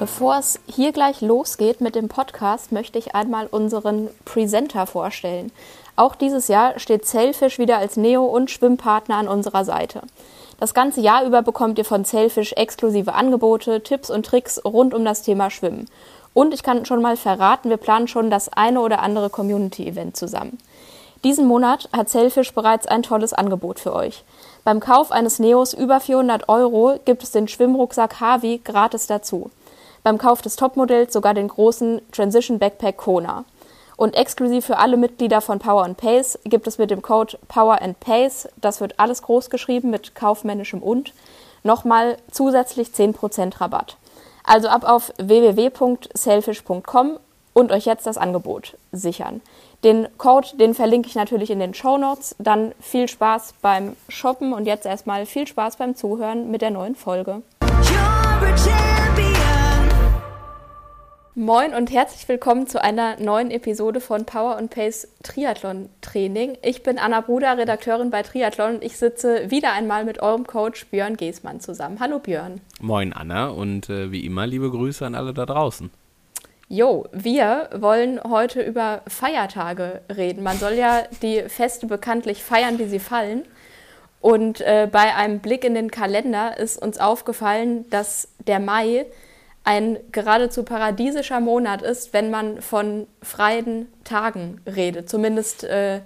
Bevor es hier gleich losgeht mit dem Podcast, möchte ich einmal unseren Presenter vorstellen. Auch dieses Jahr steht Sailfish wieder als Neo- und Schwimmpartner an unserer Seite. Das ganze Jahr über bekommt ihr von Sailfish exklusive Angebote, Tipps und Tricks rund um das Thema Schwimmen. Und ich kann schon mal verraten, wir planen schon das eine oder andere Community-Event zusammen. Diesen Monat hat Sailfish bereits ein tolles Angebot für euch. Beim Kauf eines Neos über 400 Euro gibt es den Schwimmrucksack Harvey gratis dazu beim Kauf des Topmodells sogar den großen Transition Backpack Kona. Und exklusiv für alle Mitglieder von Power and Pace gibt es mit dem Code Power and Pace, das wird alles groß geschrieben mit kaufmännischem und, nochmal zusätzlich 10% Rabatt. Also ab auf www.selfish.com und euch jetzt das Angebot sichern. Den Code, den verlinke ich natürlich in den Show Notes. Dann viel Spaß beim Shoppen und jetzt erstmal viel Spaß beim Zuhören mit der neuen Folge. Moin und herzlich willkommen zu einer neuen Episode von Power and Pace Triathlon Training. Ich bin Anna Bruder, Redakteurin bei Triathlon und ich sitze wieder einmal mit eurem Coach Björn Geßmann zusammen. Hallo Björn. Moin Anna und äh, wie immer liebe Grüße an alle da draußen. Jo, wir wollen heute über Feiertage reden. Man soll ja die Feste bekanntlich feiern, wie sie fallen. Und äh, bei einem Blick in den Kalender ist uns aufgefallen, dass der Mai ein geradezu paradiesischer Monat ist, wenn man von freien Tagen redet. Zumindest, äh,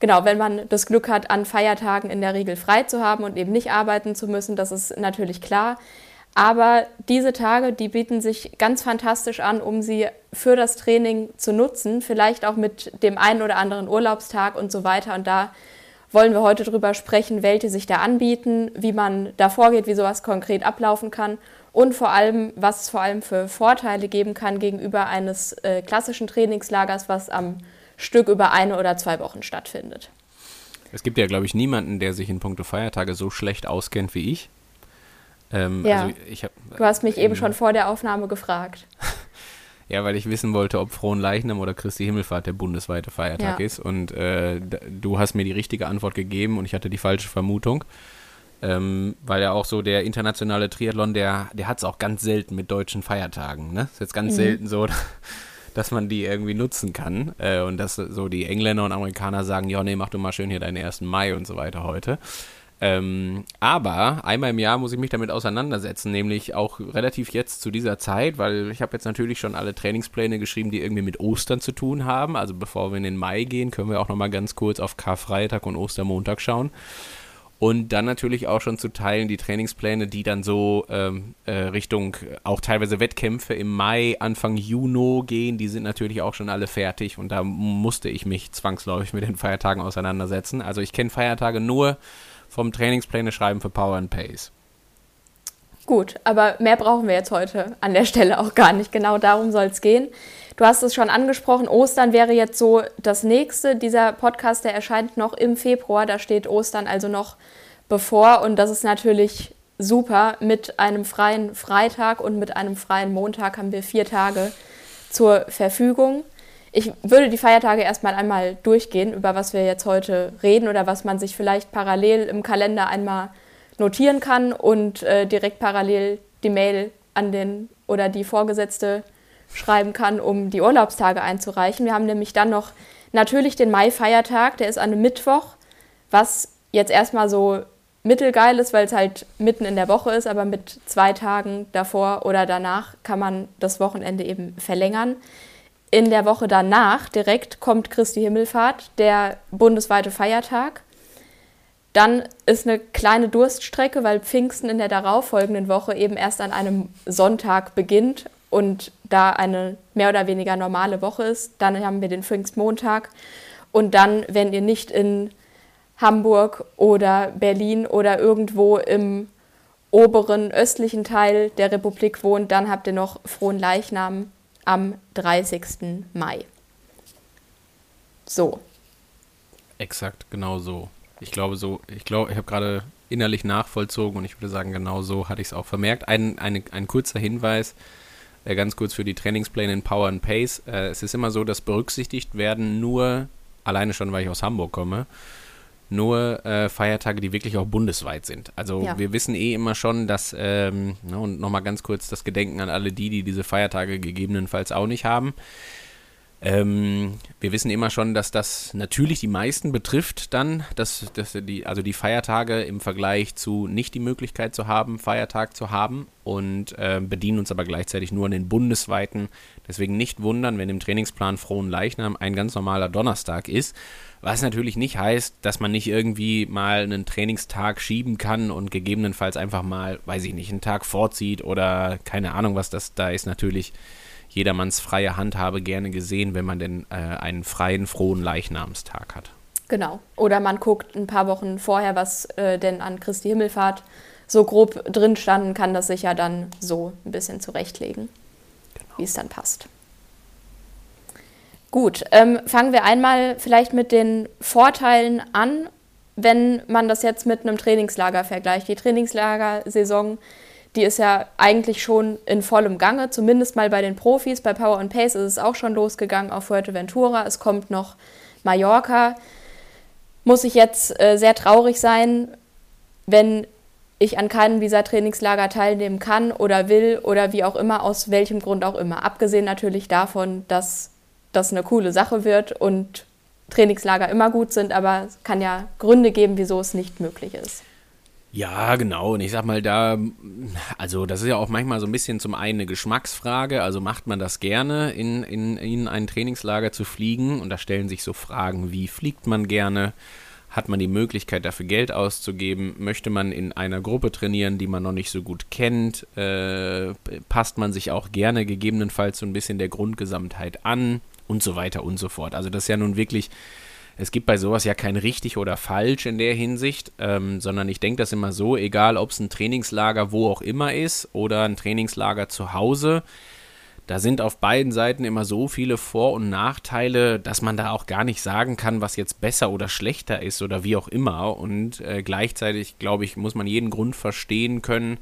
genau, wenn man das Glück hat, an Feiertagen in der Regel frei zu haben und eben nicht arbeiten zu müssen, das ist natürlich klar. Aber diese Tage, die bieten sich ganz fantastisch an, um sie für das Training zu nutzen, vielleicht auch mit dem einen oder anderen Urlaubstag und so weiter. Und da wollen wir heute drüber sprechen, welche sich da anbieten, wie man da vorgeht, wie sowas konkret ablaufen kann und vor allem, was es vor allem für Vorteile geben kann gegenüber eines äh, klassischen Trainingslagers, was am Stück über eine oder zwei Wochen stattfindet. Es gibt ja, glaube ich, niemanden, der sich in puncto Feiertage so schlecht auskennt wie ich. Ähm, ja, also ich hab, du hast mich eben schon vor der Aufnahme gefragt. ja, weil ich wissen wollte, ob Frohen Leichnam oder Christi Himmelfahrt der bundesweite Feiertag ja. ist. Und äh, du hast mir die richtige Antwort gegeben und ich hatte die falsche Vermutung. Ähm, weil ja auch so der internationale Triathlon, der, der hat es auch ganz selten mit deutschen Feiertagen. Ne? Ist jetzt ganz mhm. selten so, dass man die irgendwie nutzen kann. Äh, und dass so die Engländer und Amerikaner sagen, ja, nee, mach du mal schön hier deinen 1. Mai und so weiter heute. Ähm, aber einmal im Jahr muss ich mich damit auseinandersetzen, nämlich auch relativ jetzt zu dieser Zeit, weil ich habe jetzt natürlich schon alle Trainingspläne geschrieben, die irgendwie mit Ostern zu tun haben. Also bevor wir in den Mai gehen, können wir auch noch mal ganz kurz auf Karfreitag und Ostermontag schauen. Und dann natürlich auch schon zu teilen die Trainingspläne, die dann so ähm, äh, Richtung auch teilweise Wettkämpfe im Mai, Anfang Juni gehen. Die sind natürlich auch schon alle fertig und da musste ich mich zwangsläufig mit den Feiertagen auseinandersetzen. Also ich kenne Feiertage nur vom Trainingspläne schreiben für Power and Pace. Gut, aber mehr brauchen wir jetzt heute an der Stelle auch gar nicht. Genau darum soll es gehen. Du hast es schon angesprochen, Ostern wäre jetzt so das nächste. Dieser Podcast, der erscheint noch im Februar, da steht Ostern also noch bevor und das ist natürlich super. Mit einem freien Freitag und mit einem freien Montag haben wir vier Tage zur Verfügung. Ich würde die Feiertage erstmal einmal durchgehen, über was wir jetzt heute reden oder was man sich vielleicht parallel im Kalender einmal notieren kann und äh, direkt parallel die Mail an den oder die Vorgesetzte schreiben kann, um die Urlaubstage einzureichen. Wir haben nämlich dann noch natürlich den Mai-Feiertag, der ist an einem Mittwoch, was jetzt erstmal so mittelgeil ist, weil es halt mitten in der Woche ist, aber mit zwei Tagen davor oder danach kann man das Wochenende eben verlängern. In der Woche danach direkt kommt Christi Himmelfahrt, der bundesweite Feiertag. Dann ist eine kleine Durststrecke, weil Pfingsten in der darauffolgenden Woche eben erst an einem Sonntag beginnt und da eine mehr oder weniger normale Woche ist. Dann haben wir den Pfingstmontag und dann, wenn ihr nicht in Hamburg oder Berlin oder irgendwo im oberen östlichen Teil der Republik wohnt, dann habt ihr noch Frohen Leichnam am 30. Mai. So. Exakt, genau so. Ich glaube so, ich glaube, ich habe gerade innerlich nachvollzogen und ich würde sagen, genau so hatte ich es auch vermerkt. Ein, eine, ein kurzer Hinweis, ganz kurz für die Trainingspläne in Power and Pace. Äh, es ist immer so, dass berücksichtigt werden nur, alleine schon, weil ich aus Hamburg komme, nur äh, Feiertage, die wirklich auch bundesweit sind. Also ja. wir wissen eh immer schon, dass, ähm, na, und nochmal ganz kurz das Gedenken an alle die, die diese Feiertage gegebenenfalls auch nicht haben. Ähm, wir wissen immer schon, dass das natürlich die meisten betrifft dann, dass, dass die, also die Feiertage im Vergleich zu nicht die Möglichkeit zu haben, Feiertag zu haben und äh, bedienen uns aber gleichzeitig nur an den bundesweiten. Deswegen nicht wundern, wenn im Trainingsplan Frohen Leichnam ein ganz normaler Donnerstag ist. Was natürlich nicht heißt, dass man nicht irgendwie mal einen Trainingstag schieben kann und gegebenenfalls einfach mal, weiß ich nicht, einen Tag vorzieht oder keine Ahnung, was das da ist. Natürlich jedermanns freie Handhabe gerne gesehen, wenn man denn äh, einen freien, frohen Leichnamstag hat. Genau. Oder man guckt ein paar Wochen vorher, was äh, denn an Christi Himmelfahrt so grob drin standen, kann das sich ja dann so ein bisschen zurechtlegen, genau. wie es dann passt. Gut, ähm, fangen wir einmal vielleicht mit den Vorteilen an, wenn man das jetzt mit einem Trainingslager vergleicht. Die Trainingslagersaison die ist ja eigentlich schon in vollem Gange, zumindest mal bei den Profis. Bei Power and Pace ist es auch schon losgegangen auf Fuerteventura. Es kommt noch Mallorca. Muss ich jetzt äh, sehr traurig sein, wenn ich an keinem dieser Trainingslager teilnehmen kann oder will oder wie auch immer, aus welchem Grund auch immer. Abgesehen natürlich davon, dass das eine coole Sache wird und Trainingslager immer gut sind, aber es kann ja Gründe geben, wieso es nicht möglich ist. Ja, genau. Und ich sag mal, da, also das ist ja auch manchmal so ein bisschen zum einen eine Geschmacksfrage. Also macht man das gerne, in, in, in ein Trainingslager zu fliegen? Und da stellen sich so Fragen wie, fliegt man gerne? Hat man die Möglichkeit, dafür Geld auszugeben? Möchte man in einer Gruppe trainieren, die man noch nicht so gut kennt? Äh, passt man sich auch gerne gegebenenfalls so ein bisschen der Grundgesamtheit an? Und so weiter und so fort. Also das ist ja nun wirklich es gibt bei sowas ja kein richtig oder falsch in der Hinsicht, ähm, sondern ich denke das immer so, egal ob es ein Trainingslager wo auch immer ist oder ein Trainingslager zu Hause, da sind auf beiden Seiten immer so viele Vor- und Nachteile, dass man da auch gar nicht sagen kann, was jetzt besser oder schlechter ist oder wie auch immer. Und äh, gleichzeitig, glaube ich, muss man jeden Grund verstehen können,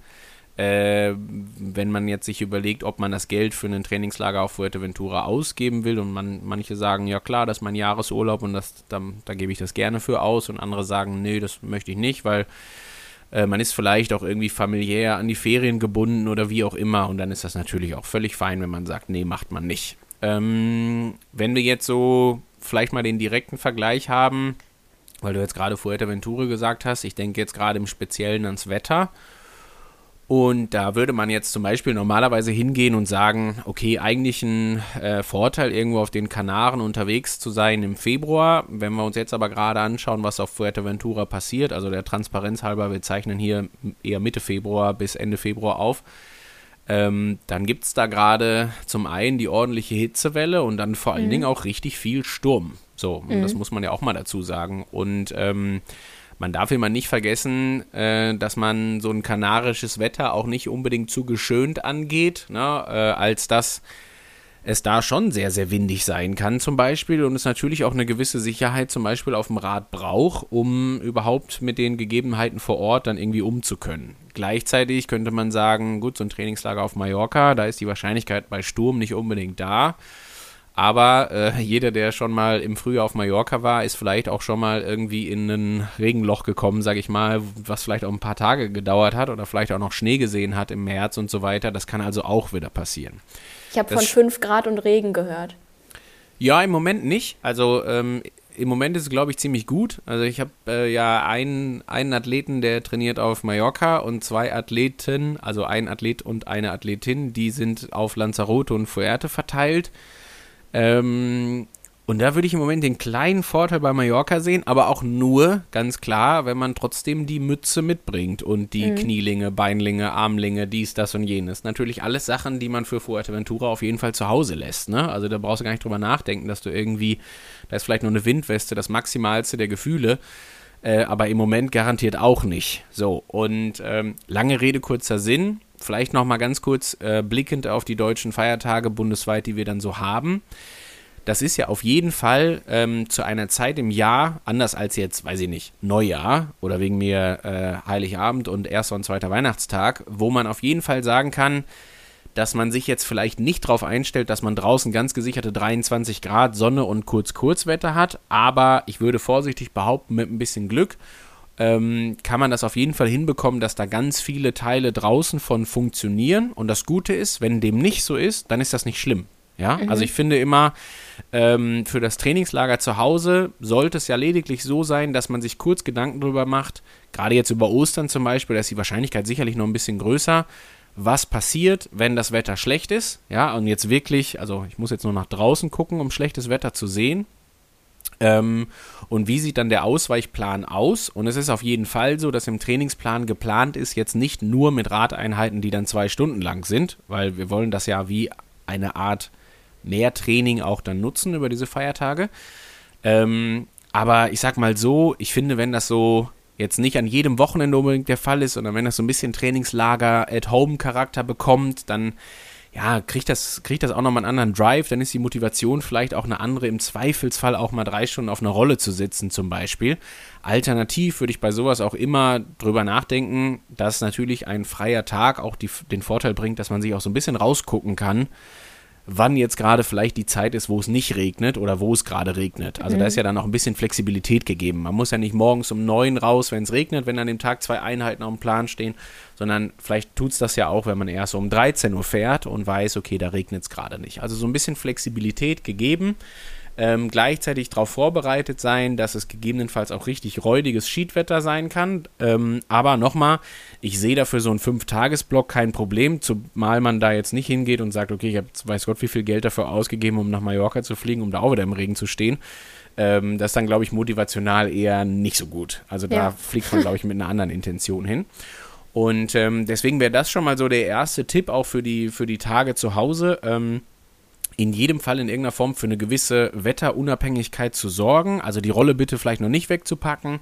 äh, wenn man jetzt sich überlegt, ob man das Geld für ein Trainingslager auf Fuerteventura ausgeben will und man, manche sagen, ja klar, das ist mein Jahresurlaub und das, da, da gebe ich das gerne für aus und andere sagen, nee, das möchte ich nicht, weil äh, man ist vielleicht auch irgendwie familiär an die Ferien gebunden oder wie auch immer und dann ist das natürlich auch völlig fein, wenn man sagt, nee, macht man nicht. Ähm, wenn wir jetzt so vielleicht mal den direkten Vergleich haben, weil du jetzt gerade Fuerteventura gesagt hast, ich denke jetzt gerade im Speziellen ans Wetter und da würde man jetzt zum Beispiel normalerweise hingehen und sagen, okay, eigentlich ein äh, Vorteil, irgendwo auf den Kanaren unterwegs zu sein im Februar. Wenn wir uns jetzt aber gerade anschauen, was auf Fuerteventura passiert, also der Transparenz halber, wir zeichnen hier eher Mitte Februar bis Ende Februar auf, ähm, dann gibt es da gerade zum einen die ordentliche Hitzewelle und dann vor allen mhm. Dingen auch richtig viel Sturm. So, mhm. das muss man ja auch mal dazu sagen. Und ähm, man darf immer nicht vergessen, äh, dass man so ein kanarisches Wetter auch nicht unbedingt zu geschönt angeht, ne, äh, als dass es da schon sehr, sehr windig sein kann zum Beispiel und es natürlich auch eine gewisse Sicherheit zum Beispiel auf dem Rad braucht, um überhaupt mit den Gegebenheiten vor Ort dann irgendwie umzukönnen. Gleichzeitig könnte man sagen, gut, so ein Trainingslager auf Mallorca, da ist die Wahrscheinlichkeit bei Sturm nicht unbedingt da. Aber äh, jeder, der schon mal im Frühjahr auf Mallorca war, ist vielleicht auch schon mal irgendwie in ein Regenloch gekommen, sag ich mal, was vielleicht auch ein paar Tage gedauert hat oder vielleicht auch noch Schnee gesehen hat im März und so weiter. Das kann also auch wieder passieren. Ich habe von 5 Grad und Regen gehört. Ja, im Moment nicht. Also ähm, im Moment ist es, glaube ich, ziemlich gut. Also ich habe äh, ja einen, einen Athleten, der trainiert auf Mallorca und zwei Athleten, also ein Athlet und eine Athletin, die sind auf Lanzarote und Fuerte verteilt. Ähm, und da würde ich im Moment den kleinen Vorteil bei Mallorca sehen, aber auch nur, ganz klar, wenn man trotzdem die Mütze mitbringt und die mhm. Knielinge, Beinlinge, Armlinge, dies, das und jenes. Natürlich alles Sachen, die man für Fuerteventura auf jeden Fall zu Hause lässt. Ne? Also da brauchst du gar nicht drüber nachdenken, dass du irgendwie, da ist vielleicht nur eine Windweste, das Maximalste der Gefühle. Äh, aber im Moment garantiert auch nicht. So, und ähm, lange Rede, kurzer Sinn vielleicht noch mal ganz kurz äh, blickend auf die deutschen Feiertage bundesweit, die wir dann so haben. Das ist ja auf jeden Fall ähm, zu einer Zeit im Jahr, anders als jetzt, weiß ich nicht, Neujahr oder wegen mir äh, Heiligabend und erster und zweiter Weihnachtstag, wo man auf jeden Fall sagen kann, dass man sich jetzt vielleicht nicht darauf einstellt, dass man draußen ganz gesicherte 23 Grad Sonne und Kurz-Kurzwetter hat, aber ich würde vorsichtig behaupten, mit ein bisschen Glück ähm, kann man das auf jeden Fall hinbekommen, dass da ganz viele Teile draußen von funktionieren. Und das Gute ist, wenn dem nicht so ist, dann ist das nicht schlimm. Ja, mhm. also ich finde immer, ähm, für das Trainingslager zu Hause sollte es ja lediglich so sein, dass man sich kurz Gedanken darüber macht, gerade jetzt über Ostern zum Beispiel, da ist die Wahrscheinlichkeit sicherlich noch ein bisschen größer, was passiert, wenn das Wetter schlecht ist. Ja, und jetzt wirklich, also ich muss jetzt nur nach draußen gucken, um schlechtes Wetter zu sehen. Ähm, und wie sieht dann der Ausweichplan aus? Und es ist auf jeden Fall so, dass im Trainingsplan geplant ist, jetzt nicht nur mit Radeinheiten, die dann zwei Stunden lang sind, weil wir wollen das ja wie eine Art Mehrtraining auch dann nutzen über diese Feiertage. Ähm, aber ich sag mal so, ich finde, wenn das so jetzt nicht an jedem Wochenende unbedingt der Fall ist, sondern wenn das so ein bisschen Trainingslager-at-Home-Charakter bekommt, dann ja, kriegt das, kriegt das auch nochmal einen anderen Drive, dann ist die Motivation vielleicht auch eine andere, im Zweifelsfall auch mal drei Stunden auf einer Rolle zu sitzen zum Beispiel. Alternativ würde ich bei sowas auch immer drüber nachdenken, dass natürlich ein freier Tag auch die, den Vorteil bringt, dass man sich auch so ein bisschen rausgucken kann, wann jetzt gerade vielleicht die Zeit ist, wo es nicht regnet oder wo es gerade regnet. Also mhm. da ist ja dann auch ein bisschen Flexibilität gegeben. Man muss ja nicht morgens um neun raus, wenn es regnet, wenn an dem Tag zwei Einheiten auf dem Plan stehen, sondern vielleicht tut es das ja auch, wenn man erst um 13 Uhr fährt und weiß, okay, da regnet es gerade nicht. Also so ein bisschen Flexibilität gegeben ähm, gleichzeitig darauf vorbereitet sein, dass es gegebenenfalls auch richtig räudiges Schiedwetter sein kann. Ähm, aber nochmal, ich sehe dafür so einen Fünf-Tages-Block kein Problem, zumal man da jetzt nicht hingeht und sagt, okay, ich habe weiß Gott wie viel Geld dafür ausgegeben, um nach Mallorca zu fliegen, um da auch wieder im Regen zu stehen. Ähm, das ist dann, glaube ich, motivational eher nicht so gut. Also da ja. fliegt man, glaube ich, mit einer anderen Intention hin. Und ähm, deswegen wäre das schon mal so der erste Tipp auch für die, für die Tage zu Hause. Ähm, in jedem Fall in irgendeiner Form für eine gewisse Wetterunabhängigkeit zu sorgen. Also die Rolle bitte vielleicht noch nicht wegzupacken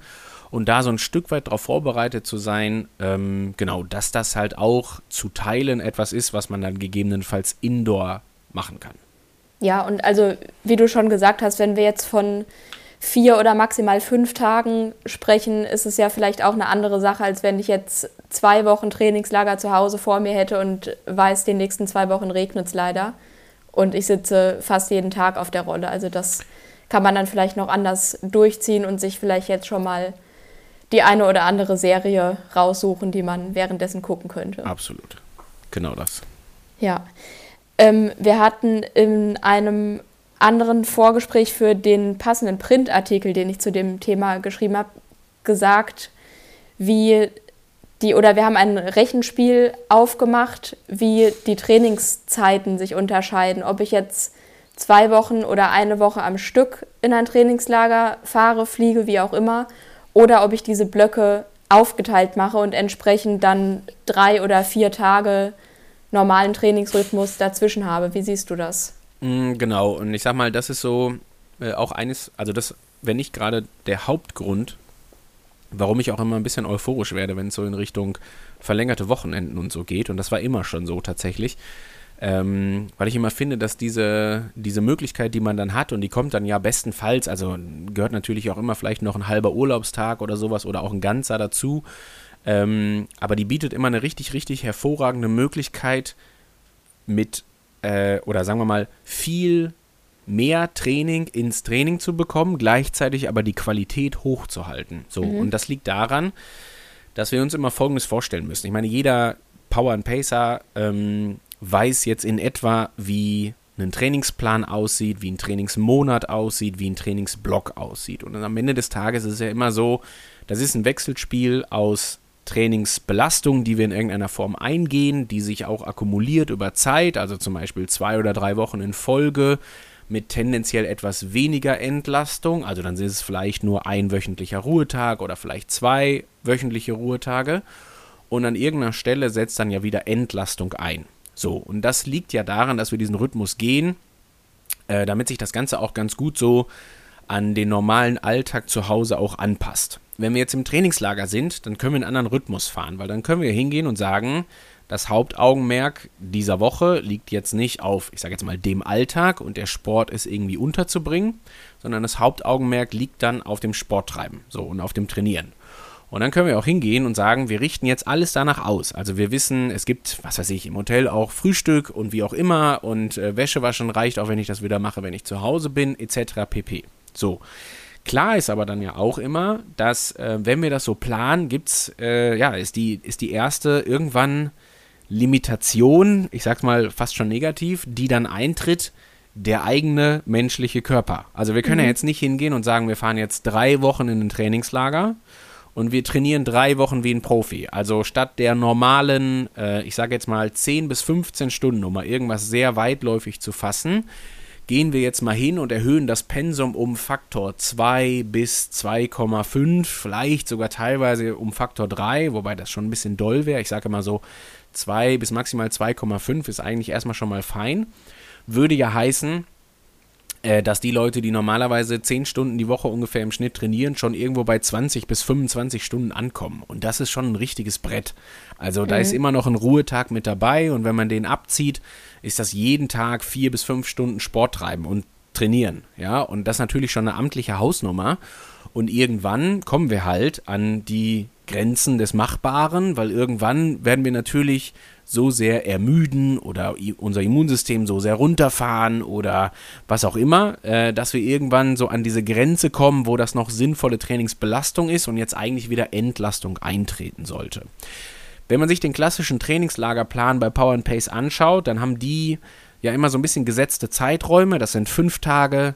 und da so ein Stück weit darauf vorbereitet zu sein, ähm, genau, dass das halt auch zu Teilen etwas ist, was man dann gegebenenfalls indoor machen kann. Ja, und also wie du schon gesagt hast, wenn wir jetzt von vier oder maximal fünf Tagen sprechen, ist es ja vielleicht auch eine andere Sache, als wenn ich jetzt zwei Wochen Trainingslager zu Hause vor mir hätte und weiß, die nächsten zwei Wochen regnet es leider und ich sitze fast jeden Tag auf der Rolle. Also das kann man dann vielleicht noch anders durchziehen und sich vielleicht jetzt schon mal die eine oder andere Serie raussuchen, die man währenddessen gucken könnte. Absolut. Genau das. Ja. Ähm, wir hatten in einem anderen Vorgespräch für den passenden Printartikel, den ich zu dem Thema geschrieben habe, gesagt, wie die, oder wir haben ein Rechenspiel aufgemacht, wie die Trainingszeiten sich unterscheiden. Ob ich jetzt zwei Wochen oder eine Woche am Stück in ein Trainingslager fahre, fliege, wie auch immer, oder ob ich diese Blöcke aufgeteilt mache und entsprechend dann drei oder vier Tage normalen Trainingsrhythmus dazwischen habe. Wie siehst du das? Mm, genau, und ich sag mal, das ist so äh, auch eines, also das, wenn nicht gerade der Hauptgrund, warum ich auch immer ein bisschen euphorisch werde, wenn es so in Richtung verlängerte Wochenenden und so geht. Und das war immer schon so tatsächlich. Ähm, weil ich immer finde, dass diese, diese Möglichkeit, die man dann hat, und die kommt dann ja bestenfalls, also gehört natürlich auch immer vielleicht noch ein halber Urlaubstag oder sowas oder auch ein ganzer dazu, ähm, aber die bietet immer eine richtig, richtig hervorragende Möglichkeit mit, äh, oder sagen wir mal, viel mehr Training ins Training zu bekommen, gleichzeitig aber die Qualität hochzuhalten. So, mhm. und das liegt daran, dass wir uns immer Folgendes vorstellen müssen. Ich meine, jeder Power and Pacer ähm, weiß jetzt in etwa, wie ein Trainingsplan aussieht, wie ein Trainingsmonat aussieht, wie ein Trainingsblock aussieht. Und am Ende des Tages ist es ja immer so, das ist ein Wechselspiel aus Trainingsbelastung, die wir in irgendeiner Form eingehen, die sich auch akkumuliert über Zeit, also zum Beispiel zwei oder drei Wochen in Folge, mit tendenziell etwas weniger Entlastung. Also dann ist es vielleicht nur ein wöchentlicher Ruhetag oder vielleicht zwei wöchentliche Ruhetage. Und an irgendeiner Stelle setzt dann ja wieder Entlastung ein. So, und das liegt ja daran, dass wir diesen Rhythmus gehen, äh, damit sich das Ganze auch ganz gut so an den normalen Alltag zu Hause auch anpasst. Wenn wir jetzt im Trainingslager sind, dann können wir einen anderen Rhythmus fahren, weil dann können wir hingehen und sagen, das Hauptaugenmerk dieser Woche liegt jetzt nicht auf, ich sage jetzt mal, dem Alltag und der Sport ist irgendwie unterzubringen, sondern das Hauptaugenmerk liegt dann auf dem Sporttreiben so und auf dem Trainieren. Und dann können wir auch hingehen und sagen, wir richten jetzt alles danach aus. Also wir wissen, es gibt, was weiß ich, im Hotel auch Frühstück und wie auch immer und äh, Wäsche waschen reicht auch, wenn ich das wieder mache, wenn ich zu Hause bin, etc. pp. So. Klar ist aber dann ja auch immer, dass, äh, wenn wir das so planen, gibt's, äh, ja, ist die, ist die erste irgendwann Limitation, ich sag's mal fast schon negativ, die dann eintritt, der eigene menschliche Körper. Also wir können mhm. ja jetzt nicht hingehen und sagen, wir fahren jetzt drei Wochen in ein Trainingslager und wir trainieren drei Wochen wie ein Profi. Also statt der normalen, äh, ich sage jetzt mal 10 bis 15 Stunden, um mal irgendwas sehr weitläufig zu fassen, gehen wir jetzt mal hin und erhöhen das Pensum um Faktor 2 bis 2,5, vielleicht sogar teilweise um Faktor 3, wobei das schon ein bisschen doll wäre. Ich sage mal so 2 bis maximal 2,5 ist eigentlich erstmal schon mal fein. Würde ja heißen, äh, dass die Leute, die normalerweise 10 Stunden die Woche ungefähr im Schnitt trainieren, schon irgendwo bei 20 bis 25 Stunden ankommen. Und das ist schon ein richtiges Brett. Also da mhm. ist immer noch ein Ruhetag mit dabei und wenn man den abzieht, ist das jeden Tag vier bis fünf Stunden Sport treiben und trainieren. Ja, und das natürlich schon eine amtliche Hausnummer. Und irgendwann kommen wir halt an die Grenzen des Machbaren, weil irgendwann werden wir natürlich so sehr ermüden oder unser Immunsystem so sehr runterfahren oder was auch immer, äh, dass wir irgendwann so an diese Grenze kommen, wo das noch sinnvolle Trainingsbelastung ist und jetzt eigentlich wieder Entlastung eintreten sollte. Wenn man sich den klassischen Trainingslagerplan bei Power and Pace anschaut, dann haben die ja immer so ein bisschen gesetzte Zeiträume. Das sind fünf Tage,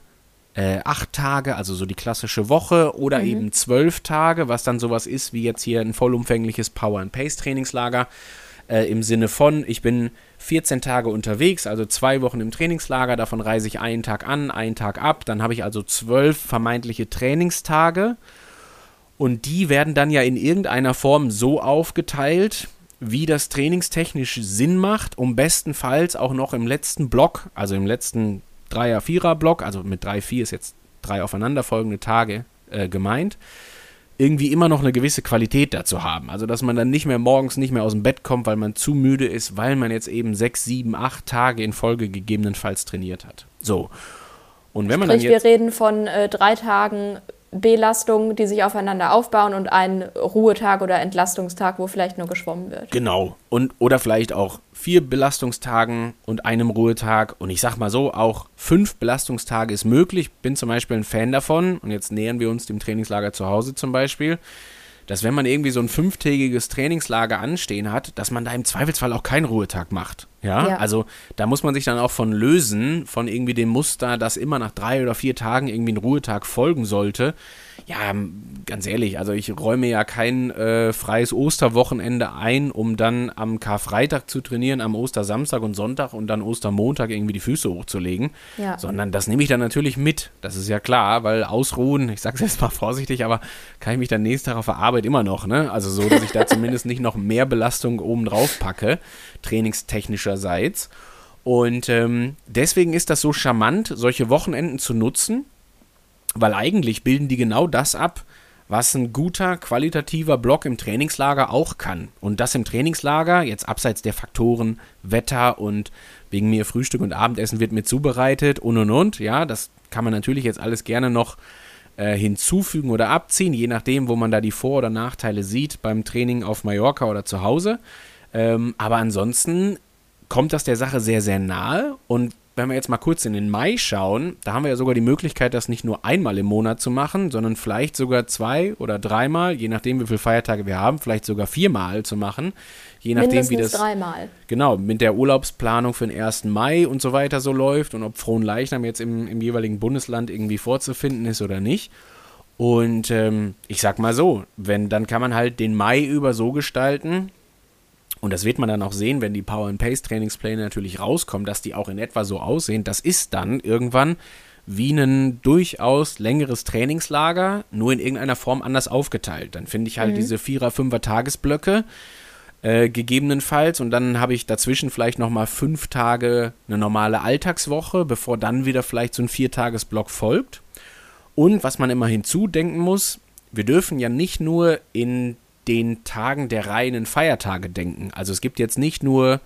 äh, acht Tage, also so die klassische Woche oder mhm. eben zwölf Tage, was dann sowas ist wie jetzt hier ein vollumfängliches Power and Pace Trainingslager. Äh, Im Sinne von, ich bin 14 Tage unterwegs, also zwei Wochen im Trainingslager, davon reise ich einen Tag an, einen Tag ab, dann habe ich also zwölf vermeintliche Trainingstage und die werden dann ja in irgendeiner Form so aufgeteilt, wie das trainingstechnisch Sinn macht, um bestenfalls auch noch im letzten Block, also im letzten Dreier-, Vierer-Block, also mit drei, vier ist jetzt drei aufeinanderfolgende Tage äh, gemeint, irgendwie immer noch eine gewisse Qualität dazu haben. Also, dass man dann nicht mehr morgens nicht mehr aus dem Bett kommt, weil man zu müde ist, weil man jetzt eben sechs, sieben, acht Tage in Folge gegebenenfalls trainiert hat. So. Und wenn man Sprich, dann jetzt, wir reden von äh, drei Tagen Belastungen, die sich aufeinander aufbauen und einen Ruhetag oder Entlastungstag, wo vielleicht nur geschwommen wird. Genau. Und oder vielleicht auch vier Belastungstagen und einem Ruhetag. Und ich sag mal so, auch fünf Belastungstage ist möglich. Bin zum Beispiel ein Fan davon. Und jetzt nähern wir uns dem Trainingslager zu Hause zum Beispiel dass wenn man irgendwie so ein fünftägiges Trainingslager anstehen hat, dass man da im Zweifelsfall auch keinen Ruhetag macht. Ja? ja? also da muss man sich dann auch von lösen, von irgendwie dem Muster, dass immer nach drei oder vier Tagen irgendwie ein Ruhetag folgen sollte. Ja, ganz ehrlich, also ich räume ja kein äh, freies Osterwochenende ein, um dann am Karfreitag zu trainieren, am Ostersamstag und Sonntag und dann Ostermontag irgendwie die Füße hochzulegen, ja. sondern das nehme ich dann natürlich mit. Das ist ja klar, weil ausruhen, ich sage es jetzt mal vorsichtig, aber kann ich mich dann nächsten Tag auf der Arbeit immer noch, ne? Also so, dass ich da zumindest nicht noch mehr Belastung oben drauf packe, trainingstechnischerseits. Und ähm, deswegen ist das so charmant, solche Wochenenden zu nutzen, weil eigentlich bilden die genau das ab, was ein guter, qualitativer Block im Trainingslager auch kann. Und das im Trainingslager, jetzt abseits der Faktoren Wetter und wegen mir Frühstück und Abendessen wird mir zubereitet und und und, ja, das kann man natürlich jetzt alles gerne noch äh, hinzufügen oder abziehen, je nachdem, wo man da die Vor- oder Nachteile sieht beim Training auf Mallorca oder zu Hause. Ähm, aber ansonsten kommt das der Sache sehr, sehr nahe und wenn wir jetzt mal kurz in den Mai schauen, da haben wir ja sogar die Möglichkeit, das nicht nur einmal im Monat zu machen, sondern vielleicht sogar zwei oder dreimal, je nachdem, wie viele Feiertage wir haben, vielleicht sogar viermal zu machen. Je nachdem, Mindestens wie das. dreimal. Genau, mit der Urlaubsplanung für den 1. Mai und so weiter so läuft und ob Frohnleichnam jetzt im, im jeweiligen Bundesland irgendwie vorzufinden ist oder nicht. Und ähm, ich sag mal so, wenn, dann kann man halt den Mai über so gestalten, und das wird man dann auch sehen, wenn die Power and Pace Trainingspläne natürlich rauskommen, dass die auch in etwa so aussehen. Das ist dann irgendwann wie ein durchaus längeres Trainingslager, nur in irgendeiner Form anders aufgeteilt. Dann finde ich halt mhm. diese Vierer-, Fünfer Tagesblöcke äh, gegebenenfalls und dann habe ich dazwischen vielleicht nochmal fünf Tage eine normale Alltagswoche, bevor dann wieder vielleicht so ein Viertagesblock folgt. Und was man immer hinzudenken muss, wir dürfen ja nicht nur in den Tagen der reinen Feiertage denken. Also es gibt jetzt nicht nur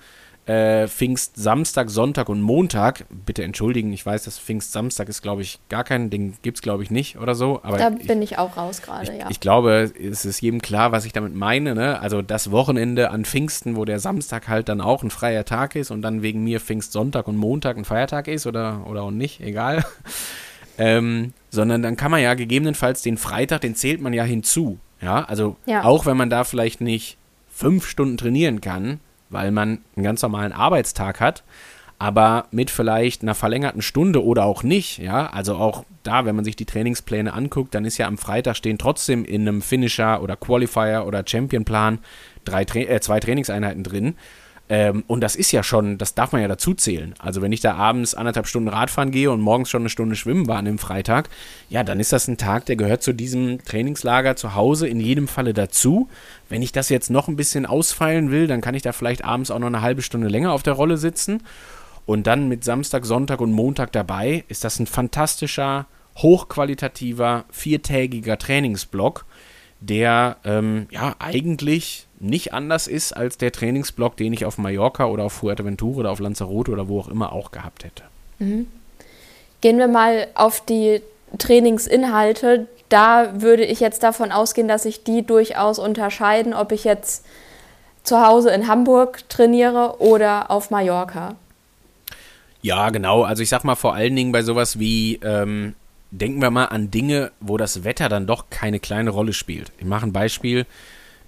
äh, Pfingst Samstag, Sonntag und Montag. Bitte entschuldigen, ich weiß, dass Pfingst Samstag ist, glaube ich, gar kein Ding, gibt es, glaube ich, nicht oder so. Aber da bin ich, ich auch raus gerade, ja. Ich glaube, es ist jedem klar, was ich damit meine. Ne? Also das Wochenende an Pfingsten, wo der Samstag halt dann auch ein freier Tag ist und dann wegen mir Pfingst Sonntag und Montag ein Feiertag ist oder, oder auch nicht, egal. ähm, sondern dann kann man ja gegebenenfalls den Freitag, den zählt man ja hinzu. Ja, also ja. auch wenn man da vielleicht nicht fünf Stunden trainieren kann, weil man einen ganz normalen Arbeitstag hat, aber mit vielleicht einer verlängerten Stunde oder auch nicht, ja, also auch da, wenn man sich die Trainingspläne anguckt, dann ist ja am Freitag stehen trotzdem in einem Finisher oder Qualifier oder Championplan drei, äh, zwei Trainingseinheiten drin. Ähm, und das ist ja schon, das darf man ja dazu zählen. Also wenn ich da abends anderthalb Stunden Radfahren gehe und morgens schon eine Stunde schwimmen war an dem Freitag, ja, dann ist das ein Tag, der gehört zu diesem Trainingslager zu Hause in jedem Falle dazu. Wenn ich das jetzt noch ein bisschen ausfeilen will, dann kann ich da vielleicht abends auch noch eine halbe Stunde länger auf der Rolle sitzen. Und dann mit Samstag, Sonntag und Montag dabei ist das ein fantastischer, hochqualitativer, viertägiger Trainingsblock, der ähm, ja eigentlich nicht anders ist als der Trainingsblock, den ich auf Mallorca oder auf Fuerteventura oder auf Lanzarote oder wo auch immer auch gehabt hätte. Mhm. Gehen wir mal auf die Trainingsinhalte. Da würde ich jetzt davon ausgehen, dass sich die durchaus unterscheiden, ob ich jetzt zu Hause in Hamburg trainiere oder auf Mallorca. Ja, genau. Also ich sag mal vor allen Dingen bei sowas wie, ähm, denken wir mal an Dinge, wo das Wetter dann doch keine kleine Rolle spielt. Ich mache ein Beispiel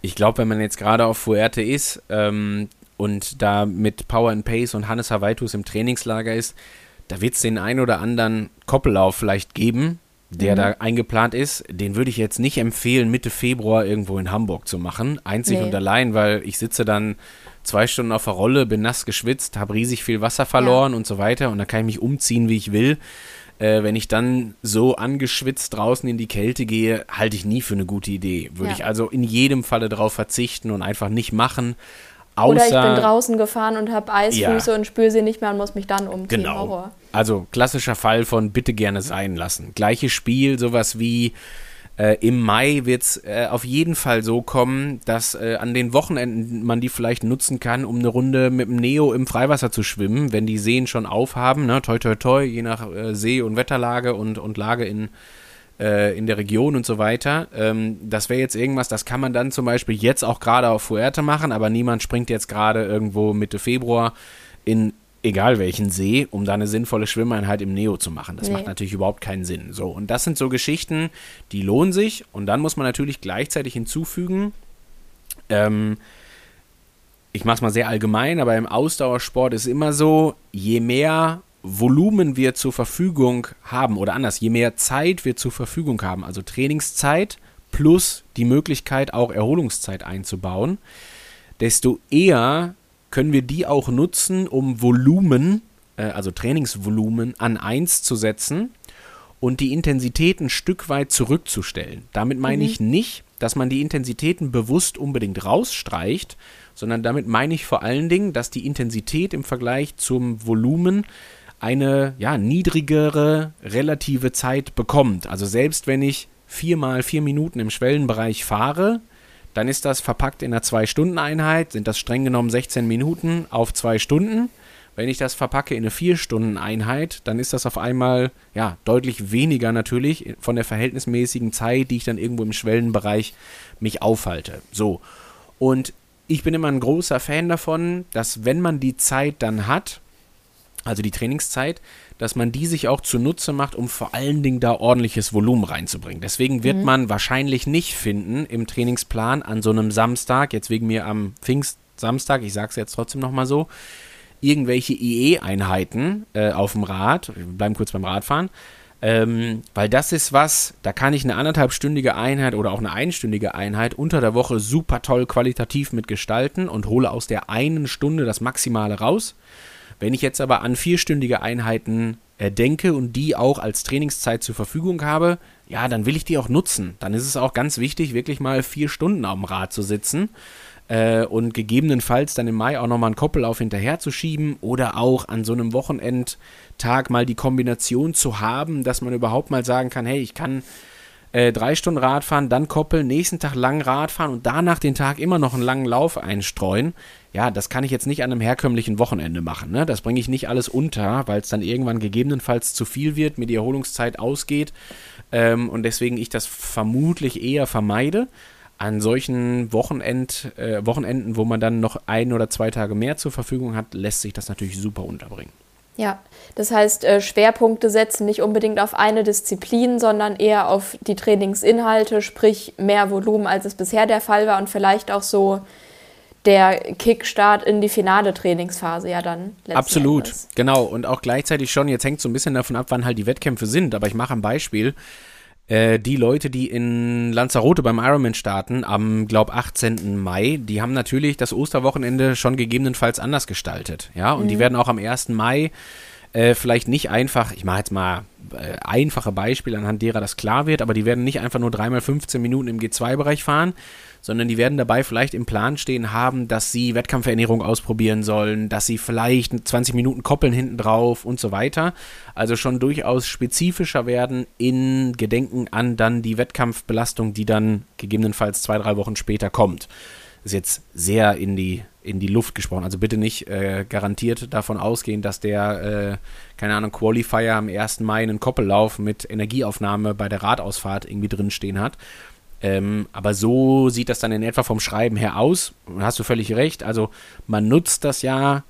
ich glaube, wenn man jetzt gerade auf Fuerte ist ähm, und da mit Power and Pace und Hannes Hawaitus im Trainingslager ist, da wird es den einen oder anderen Koppellauf vielleicht geben, der mhm. da eingeplant ist. Den würde ich jetzt nicht empfehlen, Mitte Februar irgendwo in Hamburg zu machen. Einzig nee. und allein, weil ich sitze dann zwei Stunden auf der Rolle, bin nass geschwitzt, habe riesig viel Wasser verloren ja. und so weiter und dann kann ich mich umziehen, wie ich will äh, wenn ich dann so angeschwitzt draußen in die Kälte gehe, halte ich nie für eine gute Idee. Würde ja. ich also in jedem Falle darauf verzichten und einfach nicht machen. Außer, Oder ich bin draußen gefahren und habe Eisfüße ja. und spüre sie nicht mehr und muss mich dann umziehen. Genau. Horror. Also klassischer Fall von bitte gerne sein lassen. Gleiches Spiel, sowas wie äh, Im Mai wird es äh, auf jeden Fall so kommen, dass äh, an den Wochenenden man die vielleicht nutzen kann, um eine Runde mit dem Neo im Freiwasser zu schwimmen, wenn die Seen schon aufhaben. Ne? Toi, toi, toi, je nach äh, See- und Wetterlage und, und Lage in, äh, in der Region und so weiter. Ähm, das wäre jetzt irgendwas, das kann man dann zum Beispiel jetzt auch gerade auf Fuerte machen, aber niemand springt jetzt gerade irgendwo Mitte Februar in egal welchen See, um da eine sinnvolle Schwimmeinheit im Neo zu machen. Das nee. macht natürlich überhaupt keinen Sinn. So, und das sind so Geschichten, die lohnen sich. Und dann muss man natürlich gleichzeitig hinzufügen, ähm, ich mache es mal sehr allgemein, aber im Ausdauersport ist immer so, je mehr Volumen wir zur Verfügung haben, oder anders, je mehr Zeit wir zur Verfügung haben, also Trainingszeit plus die Möglichkeit, auch Erholungszeit einzubauen, desto eher können wir die auch nutzen, um Volumen, äh, also Trainingsvolumen, an 1 zu setzen und die Intensität ein Stück weit zurückzustellen. Damit meine mhm. ich nicht, dass man die Intensitäten bewusst unbedingt rausstreicht, sondern damit meine ich vor allen Dingen, dass die Intensität im Vergleich zum Volumen eine ja, niedrigere relative Zeit bekommt. Also selbst wenn ich viermal vier Minuten im Schwellenbereich fahre, dann ist das verpackt in einer 2-Stunden-Einheit, sind das streng genommen 16 Minuten auf 2 Stunden. Wenn ich das verpacke in eine 4-Stunden-Einheit, dann ist das auf einmal ja deutlich weniger natürlich von der verhältnismäßigen Zeit, die ich dann irgendwo im Schwellenbereich mich aufhalte. So. Und ich bin immer ein großer Fan davon, dass wenn man die Zeit dann hat, also die Trainingszeit, dass man die sich auch zunutze macht, um vor allen Dingen da ordentliches Volumen reinzubringen. Deswegen wird mhm. man wahrscheinlich nicht finden im Trainingsplan an so einem Samstag, jetzt wegen mir am Pfingstsamstag, ich sage es jetzt trotzdem nochmal so, irgendwelche IE-Einheiten äh, auf dem Rad, wir bleiben kurz beim Radfahren, ähm, weil das ist was, da kann ich eine anderthalbstündige Einheit oder auch eine einstündige Einheit unter der Woche super toll qualitativ mitgestalten und hole aus der einen Stunde das Maximale raus. Wenn ich jetzt aber an vierstündige Einheiten äh, denke und die auch als Trainingszeit zur Verfügung habe, ja, dann will ich die auch nutzen. Dann ist es auch ganz wichtig, wirklich mal vier Stunden am Rad zu sitzen äh, und gegebenenfalls dann im Mai auch nochmal einen Koppellauf hinterher zu schieben oder auch an so einem Wochenendtag mal die Kombination zu haben, dass man überhaupt mal sagen kann, hey, ich kann äh, drei Stunden Radfahren, dann koppeln, nächsten Tag lang Radfahren und danach den Tag immer noch einen langen Lauf einstreuen. Ja, das kann ich jetzt nicht an einem herkömmlichen Wochenende machen. Ne? Das bringe ich nicht alles unter, weil es dann irgendwann gegebenenfalls zu viel wird, mir die Erholungszeit ausgeht ähm, und deswegen ich das vermutlich eher vermeide. An solchen Wochenend, äh, Wochenenden, wo man dann noch ein oder zwei Tage mehr zur Verfügung hat, lässt sich das natürlich super unterbringen. Ja, das heißt, äh, Schwerpunkte setzen nicht unbedingt auf eine Disziplin, sondern eher auf die Trainingsinhalte, sprich mehr Volumen, als es bisher der Fall war und vielleicht auch so der Kickstart in die finale Trainingsphase ja dann. Absolut, Endes. genau. Und auch gleichzeitig schon, jetzt hängt so ein bisschen davon ab, wann halt die Wettkämpfe sind, aber ich mache ein Beispiel. Äh, die Leute, die in Lanzarote beim Ironman starten, am, glaub, 18. Mai, die haben natürlich das Osterwochenende schon gegebenenfalls anders gestaltet. Ja, und mhm. die werden auch am 1. Mai äh, vielleicht nicht einfach, ich mache jetzt mal äh, einfache Beispiele, anhand derer das klar wird, aber die werden nicht einfach nur dreimal 15 Minuten im G2-Bereich fahren, sondern die werden dabei vielleicht im Plan stehen haben, dass sie Wettkampfernährung ausprobieren sollen, dass sie vielleicht 20 Minuten koppeln hinten drauf und so weiter. Also schon durchaus spezifischer werden in Gedenken an dann die Wettkampfbelastung, die dann gegebenenfalls zwei, drei Wochen später kommt. Das ist jetzt sehr in die, in die Luft gesprochen. Also bitte nicht äh, garantiert davon ausgehen, dass der, äh, keine Ahnung, Qualifier am 1. Mai einen Koppellauf mit Energieaufnahme bei der Radausfahrt irgendwie drinstehen hat. Ähm, aber so sieht das dann in etwa vom Schreiben her aus. Hast du völlig recht. Also man nutzt das ja,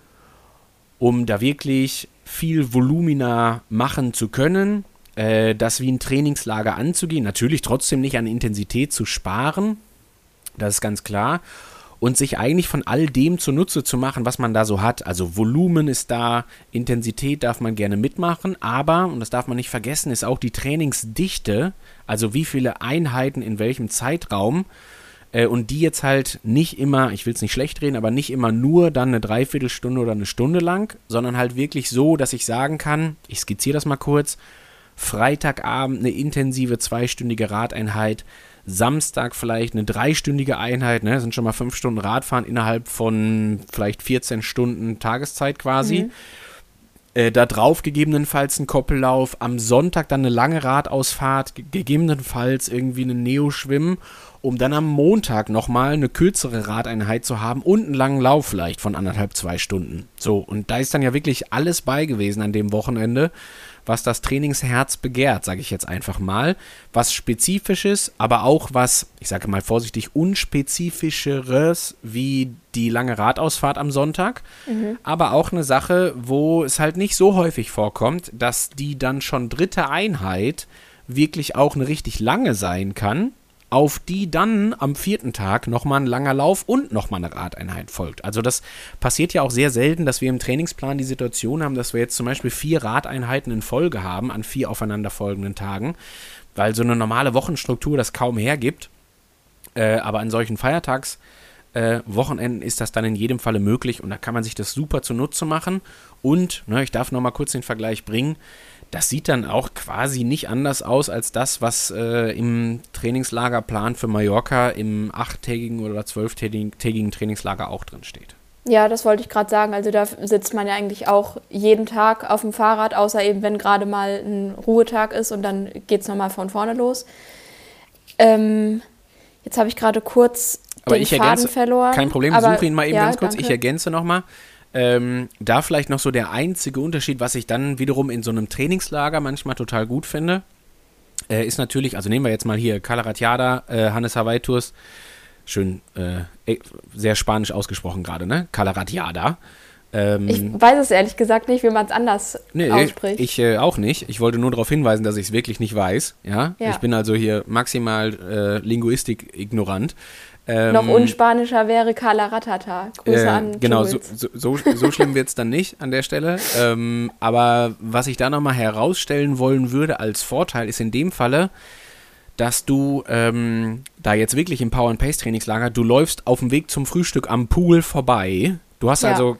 um da wirklich viel Volumina machen zu können, äh, das wie ein Trainingslager anzugehen. Natürlich trotzdem nicht an Intensität zu sparen. Das ist ganz klar und sich eigentlich von all dem zunutze zu machen, was man da so hat. Also Volumen ist da, Intensität darf man gerne mitmachen, aber, und das darf man nicht vergessen, ist auch die Trainingsdichte, also wie viele Einheiten in welchem Zeitraum. Äh, und die jetzt halt nicht immer, ich will es nicht schlecht reden, aber nicht immer nur dann eine Dreiviertelstunde oder eine Stunde lang, sondern halt wirklich so, dass ich sagen kann, ich skizziere das mal kurz, Freitagabend eine intensive zweistündige Radeinheit, Samstag vielleicht eine dreistündige Einheit, ne? Das sind schon mal fünf Stunden Radfahren innerhalb von vielleicht 14 Stunden Tageszeit quasi. Mhm. Äh, da drauf gegebenenfalls ein Koppellauf, am Sonntag dann eine lange Radausfahrt, gegebenenfalls irgendwie ein Neo-Schwimmen, um dann am Montag nochmal eine kürzere Radeinheit zu haben und einen langen Lauf vielleicht von anderthalb, zwei Stunden. So, und da ist dann ja wirklich alles bei gewesen an dem Wochenende was das Trainingsherz begehrt, sage ich jetzt einfach mal. Was Spezifisches, aber auch was, ich sage mal vorsichtig, unspezifischeres wie die lange Radausfahrt am Sonntag. Mhm. Aber auch eine Sache, wo es halt nicht so häufig vorkommt, dass die dann schon dritte Einheit wirklich auch eine richtig lange sein kann auf die dann am vierten Tag nochmal ein langer Lauf und nochmal eine Radeinheit folgt. Also das passiert ja auch sehr selten, dass wir im Trainingsplan die Situation haben, dass wir jetzt zum Beispiel vier Radeinheiten in Folge haben an vier aufeinanderfolgenden Tagen, weil so eine normale Wochenstruktur das kaum hergibt. Äh, aber an solchen Feiertags äh, Wochenenden ist das dann in jedem Falle möglich und da kann man sich das super zunutze machen. Und, ne, ich darf nochmal kurz den Vergleich bringen, das sieht dann auch quasi nicht anders aus als das, was äh, im Trainingslagerplan für Mallorca im achttägigen oder zwölftägigen Trainingslager auch drin steht. Ja, das wollte ich gerade sagen. Also da sitzt man ja eigentlich auch jeden Tag auf dem Fahrrad, außer eben wenn gerade mal ein Ruhetag ist und dann geht es nochmal von vorne los. Ähm, jetzt habe ich gerade kurz aber den Faden ergänze, verloren. Kein Problem, aber, suche ihn mal eben ja, ganz kurz. Danke. Ich ergänze nochmal. Ähm, da vielleicht noch so der einzige Unterschied, was ich dann wiederum in so einem Trainingslager manchmal total gut finde, äh, ist natürlich, also nehmen wir jetzt mal hier Calaratiada, äh, Hannes Hawaii Tours, schön, äh, sehr spanisch ausgesprochen gerade, ne? Calaratiada. Ähm, ich weiß es ehrlich gesagt nicht, wie man es anders nee, ausspricht. Ich äh, auch nicht. Ich wollte nur darauf hinweisen, dass ich es wirklich nicht weiß. Ja? ja? Ich bin also hier maximal äh, Linguistik ignorant. Ähm, Noch unspanischer wäre Carla Ratata. Grüße äh, an Genau, so, so, so, schlimm wird es dann nicht an der Stelle. Ähm, aber was ich da nochmal herausstellen wollen würde als Vorteil ist in dem Falle, dass du ähm, da jetzt wirklich im Power and Pace Trainingslager, du läufst auf dem Weg zum Frühstück am Pool vorbei. Du hast ja. also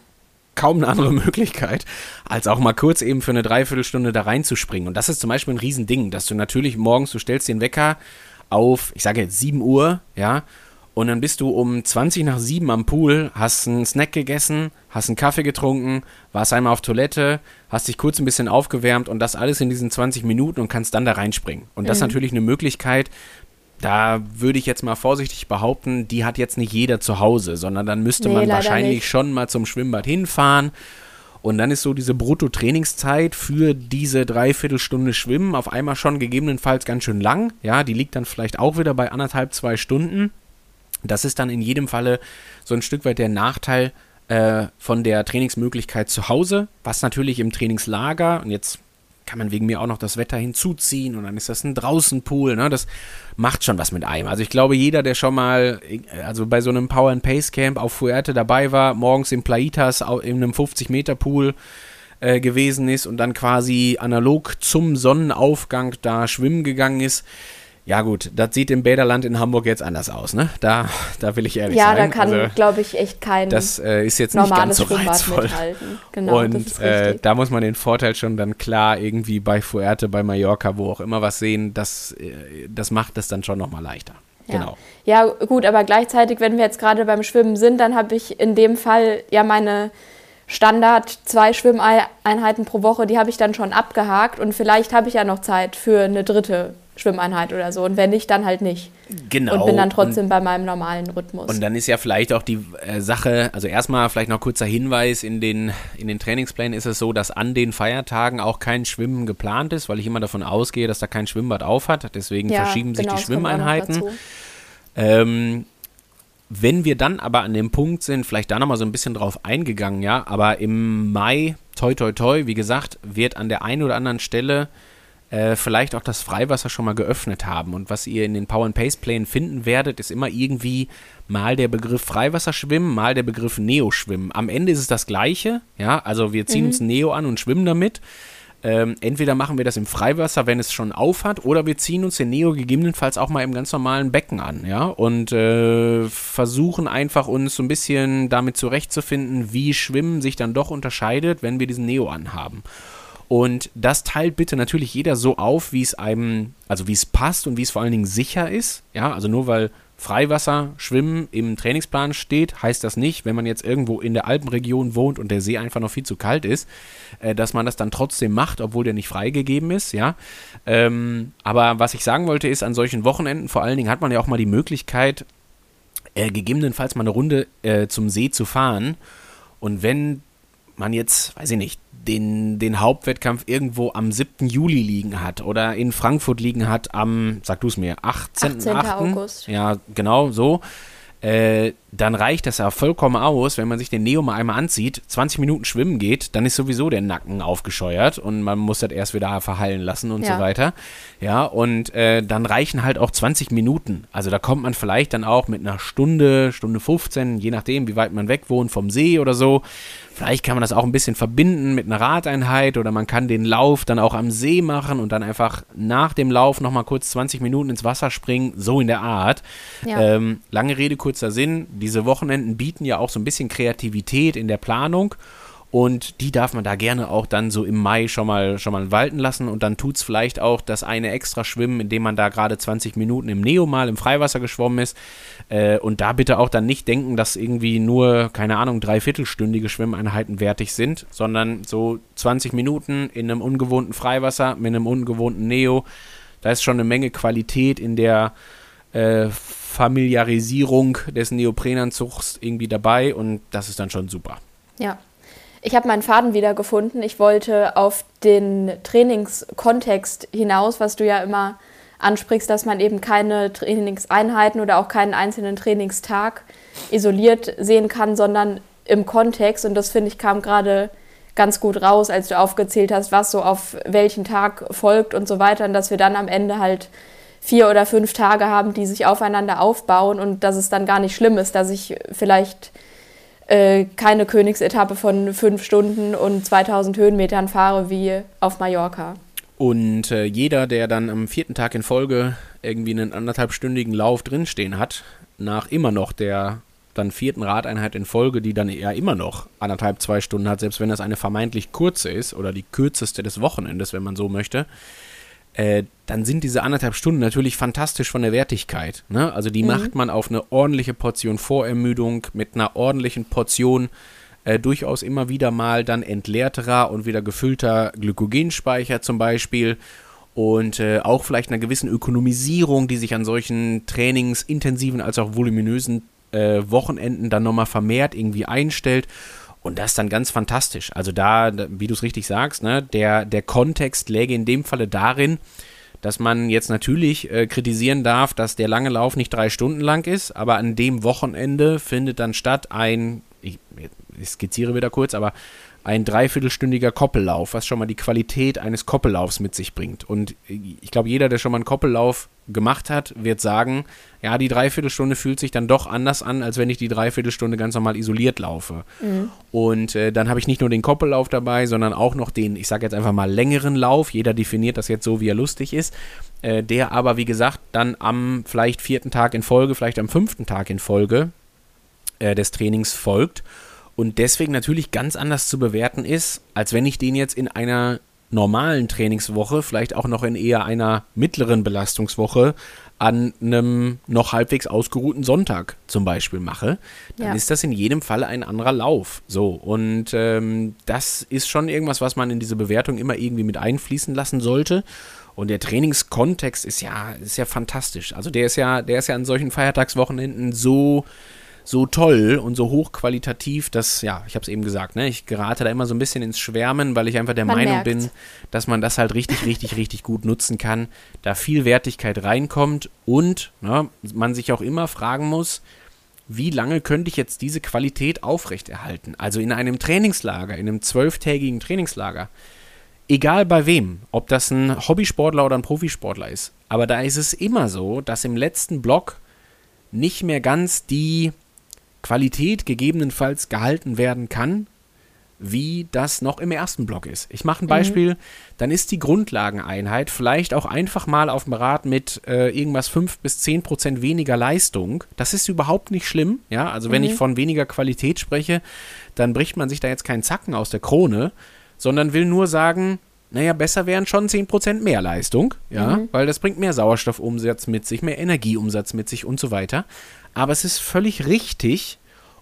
kaum eine andere Möglichkeit, als auch mal kurz eben für eine Dreiviertelstunde da reinzuspringen. Und das ist zum Beispiel ein Riesending, dass du natürlich morgens, du stellst den Wecker auf, ich sage jetzt 7 Uhr, ja, Und dann bist du um 20 nach 7 am Pool, hast einen Snack gegessen, hast einen Kaffee getrunken, warst einmal auf Toilette, hast dich kurz ein bisschen aufgewärmt und das alles in diesen 20 Minuten und kannst dann da reinspringen. Und das ist mhm. natürlich eine Möglichkeit, da würde ich jetzt mal vorsichtig behaupten, die hat jetzt nicht jeder zu Hause, sondern dann müsste nee, man wahrscheinlich nicht. schon mal zum Schwimmbad hinfahren. Und dann ist so diese Brutto-Trainingszeit für diese Dreiviertelstunde Schwimmen auf einmal schon gegebenenfalls ganz schön lang. Ja, die liegt dann vielleicht auch wieder bei anderthalb, zwei Stunden. Das ist dann in jedem Falle so ein Stück weit der Nachteil äh, von der Trainingsmöglichkeit zu Hause, was natürlich im Trainingslager, und jetzt kann man wegen mir auch noch das Wetter hinzuziehen und dann ist das ein Draußenpool, ne? Das macht schon was mit einem. Also ich glaube, jeder, der schon mal also bei so einem Power and Pace Camp auf Fuerte dabei war, morgens im Plaitas in einem 50 Meter Pool äh, gewesen ist und dann quasi analog zum Sonnenaufgang da schwimmen gegangen ist, ja gut, das sieht im Bäderland in Hamburg jetzt anders aus, ne? Da, da will ich ehrlich ja, sein. Ja, da kann, also, glaube ich, echt kein Das äh, ist jetzt nicht ganz so reizvoll. Genau, und äh, da muss man den Vorteil schon dann klar irgendwie bei Fuerte, bei Mallorca, wo auch immer was sehen, das, äh, das macht es dann schon nochmal leichter. Ja. Genau. Ja, gut, aber gleichzeitig, wenn wir jetzt gerade beim Schwimmen sind, dann habe ich in dem Fall ja meine Standard zwei Schwimmeinheiten pro Woche, die habe ich dann schon abgehakt und vielleicht habe ich ja noch Zeit für eine dritte Schwimmeinheit oder so. Und wenn nicht, dann halt nicht. Genau. Und bin dann trotzdem und, bei meinem normalen Rhythmus. Und dann ist ja vielleicht auch die äh, Sache, also erstmal vielleicht noch kurzer Hinweis, in den, in den Trainingsplänen ist es so, dass an den Feiertagen auch kein Schwimmen geplant ist, weil ich immer davon ausgehe, dass da kein Schwimmbad aufhat. Deswegen ja, verschieben sich genau, die Schwimmeinheiten. Ähm, wenn wir dann aber an dem Punkt sind, vielleicht da nochmal so ein bisschen drauf eingegangen, ja, aber im Mai, toi toi toi, wie gesagt, wird an der einen oder anderen Stelle äh, vielleicht auch das Freiwasser schon mal geöffnet haben. Und was ihr in den Power and Pace Plänen finden werdet, ist immer irgendwie mal der Begriff Freiwasserschwimmen, mal der Begriff Neo-Schwimmen. Am Ende ist es das Gleiche, ja, also wir ziehen mhm. uns Neo an und schwimmen damit. Ähm, entweder machen wir das im Freiwasser, wenn es schon aufhat, oder wir ziehen uns den Neo gegebenenfalls auch mal im ganz normalen Becken an, ja, und äh, versuchen einfach uns so ein bisschen damit zurechtzufinden, wie Schwimmen sich dann doch unterscheidet, wenn wir diesen Neo anhaben. Und das teilt bitte natürlich jeder so auf, wie es einem, also wie es passt und wie es vor allen Dingen sicher ist. Ja, also nur weil Freiwasser, Schwimmen im Trainingsplan steht, heißt das nicht, wenn man jetzt irgendwo in der Alpenregion wohnt und der See einfach noch viel zu kalt ist, äh, dass man das dann trotzdem macht, obwohl der nicht freigegeben ist, ja. Ähm, aber was ich sagen wollte ist, an solchen Wochenenden vor allen Dingen hat man ja auch mal die Möglichkeit, äh, gegebenenfalls mal eine Runde äh, zum See zu fahren. Und wenn man jetzt, weiß ich nicht, den, den Hauptwettkampf irgendwo am 7. Juli liegen hat oder in Frankfurt liegen hat am, sag du es mir, 18. 18. 8. August. Ja, genau so. Äh, dann reicht das ja vollkommen aus, wenn man sich den Neo mal einmal anzieht, 20 Minuten schwimmen geht, dann ist sowieso der Nacken aufgescheuert und man muss das erst wieder verheilen lassen und ja. so weiter. Ja, und äh, dann reichen halt auch 20 Minuten. Also da kommt man vielleicht dann auch mit einer Stunde, Stunde 15, je nachdem, wie weit man weg wohnt vom See oder so, Vielleicht kann man das auch ein bisschen verbinden mit einer Radeinheit oder man kann den Lauf dann auch am See machen und dann einfach nach dem Lauf nochmal kurz 20 Minuten ins Wasser springen, so in der Art. Ja. Ähm, lange Rede, kurzer Sinn. Diese Wochenenden bieten ja auch so ein bisschen Kreativität in der Planung und die darf man da gerne auch dann so im Mai schon mal, schon mal walten lassen. Und dann tut es vielleicht auch das eine extra Schwimmen, indem man da gerade 20 Minuten im Neo mal im Freiwasser geschwommen ist. Äh, und da bitte auch dann nicht denken, dass irgendwie nur, keine Ahnung, dreiviertelstündige Schwimmeinheiten wertig sind, sondern so 20 Minuten in einem ungewohnten Freiwasser mit einem ungewohnten Neo. Da ist schon eine Menge Qualität in der äh, Familiarisierung des Neoprenanzugs irgendwie dabei und das ist dann schon super. Ja, ich habe meinen Faden wieder gefunden. Ich wollte auf den Trainingskontext hinaus, was du ja immer ansprichst, dass man eben keine Trainingseinheiten oder auch keinen einzelnen Trainingstag isoliert sehen kann, sondern im Kontext. Und das finde ich kam gerade ganz gut raus, als du aufgezählt hast, was so auf welchen Tag folgt und so weiter. Und dass wir dann am Ende halt vier oder fünf Tage haben, die sich aufeinander aufbauen und dass es dann gar nicht schlimm ist, dass ich vielleicht äh, keine Königsetappe von fünf Stunden und 2000 Höhenmetern fahre wie auf Mallorca. Und äh, jeder, der dann am vierten Tag in Folge irgendwie einen anderthalbstündigen Lauf drinstehen hat, nach immer noch der dann vierten Radeinheit in Folge, die dann ja immer noch anderthalb, zwei Stunden hat, selbst wenn das eine vermeintlich kurze ist oder die kürzeste des Wochenendes, wenn man so möchte, äh, dann sind diese anderthalb Stunden natürlich fantastisch von der Wertigkeit. Ne? Also die mhm. macht man auf eine ordentliche Portion Vorermüdung mit einer ordentlichen Portion äh, durchaus immer wieder mal dann entleerterer und wieder gefüllter Glykogenspeicher zum Beispiel und äh, auch vielleicht einer gewissen Ökonomisierung, die sich an solchen trainingsintensiven als auch voluminösen äh, Wochenenden dann nochmal vermehrt irgendwie einstellt. Und das ist dann ganz fantastisch. Also da, wie du es richtig sagst, ne, der, der Kontext läge in dem Falle darin, dass man jetzt natürlich äh, kritisieren darf, dass der lange Lauf nicht drei Stunden lang ist, aber an dem Wochenende findet dann statt ein, ich, ich skizziere wieder kurz, aber ein dreiviertelstündiger Koppellauf, was schon mal die Qualität eines Koppellaufs mit sich bringt. Und ich glaube, jeder, der schon mal einen Koppellauf gemacht hat, wird sagen, ja, die Dreiviertelstunde fühlt sich dann doch anders an, als wenn ich die Dreiviertelstunde ganz normal isoliert laufe. Mhm. Und äh, dann habe ich nicht nur den Koppellauf dabei, sondern auch noch den, ich sage jetzt einfach mal längeren Lauf. Jeder definiert das jetzt so, wie er lustig ist. Äh, der aber, wie gesagt, dann am vielleicht vierten Tag in Folge, vielleicht am fünften Tag in Folge äh, des Trainings folgt und deswegen natürlich ganz anders zu bewerten ist, als wenn ich den jetzt in einer normalen Trainingswoche, vielleicht auch noch in eher einer mittleren Belastungswoche an einem noch halbwegs ausgeruhten Sonntag zum Beispiel mache, dann ja. ist das in jedem Fall ein anderer Lauf. So, und ähm, das ist schon irgendwas, was man in diese Bewertung immer irgendwie mit einfließen lassen sollte. Und der Trainingskontext ist ja, ist ja fantastisch. Also der ist ja, der ist ja an solchen Feiertagswochenenden so so toll und so hochqualitativ, dass, ja, ich habe es eben gesagt, ne, ich gerate da immer so ein bisschen ins Schwärmen, weil ich einfach der man Meinung merkt. bin, dass man das halt richtig, richtig, richtig gut nutzen kann, da viel Wertigkeit reinkommt und ne, man sich auch immer fragen muss, wie lange könnte ich jetzt diese Qualität aufrechterhalten? Also in einem Trainingslager, in einem zwölftägigen Trainingslager. Egal bei wem, ob das ein Hobbysportler oder ein Profisportler ist. Aber da ist es immer so, dass im letzten Block nicht mehr ganz die Qualität gegebenenfalls gehalten werden kann, wie das noch im ersten Block ist. Ich mache ein Beispiel, mhm. dann ist die Grundlageneinheit vielleicht auch einfach mal auf dem Rad mit äh, irgendwas 5 bis 10 Prozent weniger Leistung. Das ist überhaupt nicht schlimm. Ja, also wenn mhm. ich von weniger Qualität spreche, dann bricht man sich da jetzt keinen Zacken aus der Krone, sondern will nur sagen, naja, besser wären schon 10% mehr Leistung, ja, mhm. weil das bringt mehr Sauerstoffumsatz mit sich, mehr Energieumsatz mit sich und so weiter. Aber es ist völlig richtig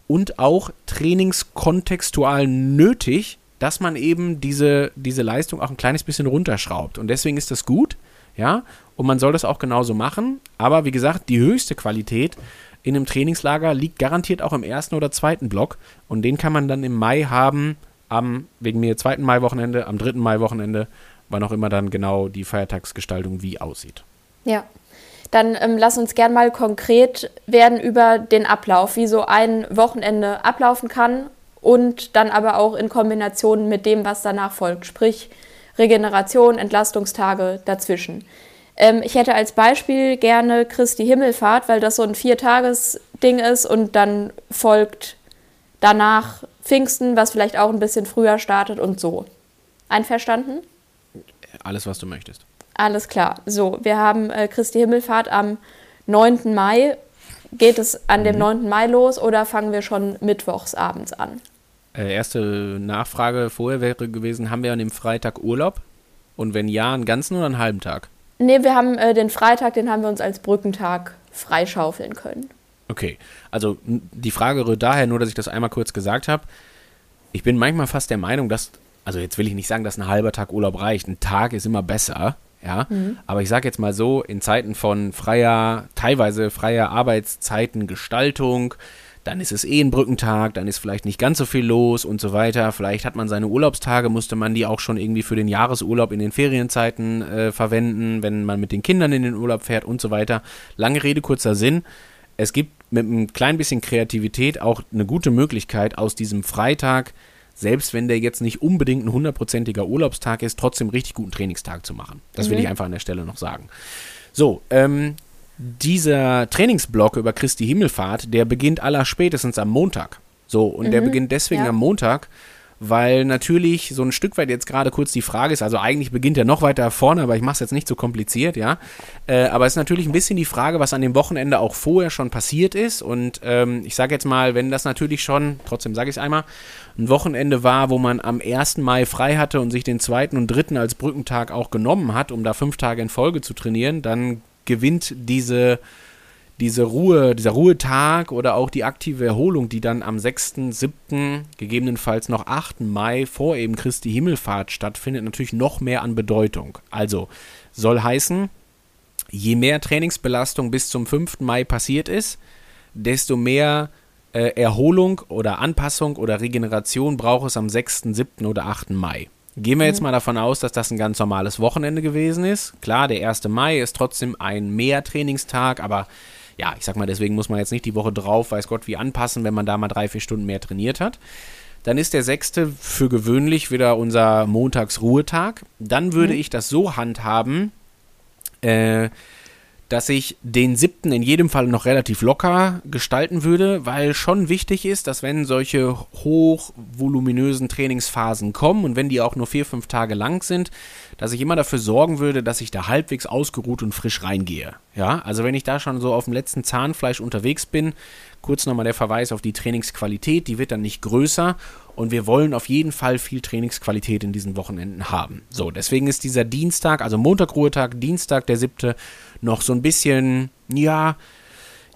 und auch trainingskontextual nötig, dass man eben diese, diese Leistung auch ein kleines bisschen runterschraubt. Und deswegen ist das gut, ja, und man soll das auch genauso machen. Aber wie gesagt, die höchste Qualität in einem Trainingslager liegt garantiert auch im ersten oder zweiten Block. Und den kann man dann im Mai haben, am, wegen mir, zweiten Mai-Wochenende, am dritten Mai-Wochenende, wann auch immer dann genau die Feiertagsgestaltung wie aussieht. Ja, dann ähm, lass uns gern mal konkret werden über den Ablauf, wie so ein Wochenende ablaufen kann und dann aber auch in Kombination mit dem, was danach folgt, sprich Regeneration, Entlastungstage dazwischen. Ähm, ich hätte als Beispiel gerne Christi Himmelfahrt, weil das so ein Viertages-Ding ist und dann folgt danach Pfingsten, was vielleicht auch ein bisschen früher startet und so. Einverstanden? Alles, was du möchtest. Alles klar. So, wir haben äh, Christi Himmelfahrt am 9. Mai. Geht es an dem 9. Mhm. Mai los oder fangen wir schon mittwochs abends an? Äh, erste Nachfrage vorher wäre gewesen, haben wir an dem Freitag Urlaub? Und wenn ja, einen ganzen oder einen halben Tag? Nee, wir haben äh, den Freitag, den haben wir uns als Brückentag freischaufeln können. Okay, also die Frage rührt daher nur, dass ich das einmal kurz gesagt habe. Ich bin manchmal fast der Meinung, dass, also jetzt will ich nicht sagen, dass ein halber Tag Urlaub reicht. Ein Tag ist immer besser, ja. Mhm. Aber ich sage jetzt mal so, in Zeiten von freier, teilweise freier Arbeitszeitengestaltung, dann ist es eh ein Brückentag, dann ist vielleicht nicht ganz so viel los und so weiter. Vielleicht hat man seine Urlaubstage, musste man die auch schon irgendwie für den Jahresurlaub in den Ferienzeiten äh, verwenden, wenn man mit den Kindern in den Urlaub fährt und so weiter. Lange Rede, kurzer Sinn. Es gibt mit ein klein bisschen Kreativität auch eine gute Möglichkeit, aus diesem Freitag selbst wenn der jetzt nicht unbedingt ein hundertprozentiger Urlaubstag ist, trotzdem richtig guten Trainingstag zu machen. Das mhm. will ich einfach an der Stelle noch sagen. So, ähm, dieser Trainingsblock über Christi Himmelfahrt, der beginnt aller spätestens am Montag. So, und mhm. der beginnt deswegen ja. am Montag, weil natürlich so ein Stück weit jetzt gerade kurz die Frage ist, also eigentlich beginnt er noch weiter vorne, aber ich mache es jetzt nicht so kompliziert, ja. Äh, aber es ist natürlich ein bisschen die Frage, was an dem Wochenende auch vorher schon passiert ist. Und ähm, ich sage jetzt mal, wenn das natürlich schon, trotzdem sage ich es einmal, ein Wochenende war, wo man am 1. Mai frei hatte und sich den zweiten und dritten als Brückentag auch genommen hat, um da fünf Tage in Folge zu trainieren, dann gewinnt diese diese Ruhe, dieser Ruhetag oder auch die aktive Erholung, die dann am 6., 7., gegebenenfalls noch 8. Mai vor eben Christi Himmelfahrt stattfindet, natürlich noch mehr an Bedeutung. Also soll heißen, je mehr Trainingsbelastung bis zum 5. Mai passiert ist, desto mehr äh, Erholung oder Anpassung oder Regeneration braucht es am 6., 7. oder 8. Mai. Gehen wir jetzt mhm. mal davon aus, dass das ein ganz normales Wochenende gewesen ist. Klar, der 1. Mai ist trotzdem ein Mehrtrainingstag, aber ja, ich sag mal, deswegen muss man jetzt nicht die Woche drauf, weiß Gott, wie anpassen, wenn man da mal drei, vier Stunden mehr trainiert hat. Dann ist der sechste für gewöhnlich wieder unser Montagsruhetag. Dann würde mhm. ich das so handhaben, äh, dass ich den siebten in jedem Fall noch relativ locker gestalten würde, weil schon wichtig ist, dass wenn solche hochvoluminösen Trainingsphasen kommen und wenn die auch nur vier, fünf Tage lang sind, dass ich immer dafür sorgen würde, dass ich da halbwegs ausgeruht und frisch reingehe. Ja, also wenn ich da schon so auf dem letzten Zahnfleisch unterwegs bin, kurz nochmal der Verweis auf die Trainingsqualität, die wird dann nicht größer und wir wollen auf jeden Fall viel Trainingsqualität in diesen Wochenenden haben. So, deswegen ist dieser Dienstag, also Montag, Ruhetag, Dienstag, der siebte, noch so ein bisschen, ja,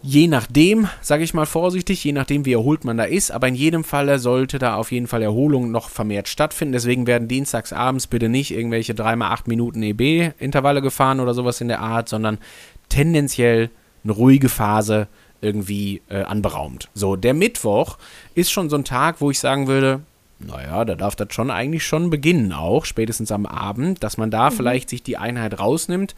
je nachdem, sage ich mal vorsichtig, je nachdem, wie erholt man da ist, aber in jedem Falle sollte da auf jeden Fall Erholung noch vermehrt stattfinden. Deswegen werden dienstags abends bitte nicht irgendwelche 3x8 Minuten EB-Intervalle gefahren oder sowas in der Art, sondern tendenziell eine ruhige Phase irgendwie äh, anberaumt. So, der Mittwoch ist schon so ein Tag, wo ich sagen würde, naja, da darf das schon eigentlich schon beginnen, auch spätestens am Abend, dass man da mhm. vielleicht sich die Einheit rausnimmt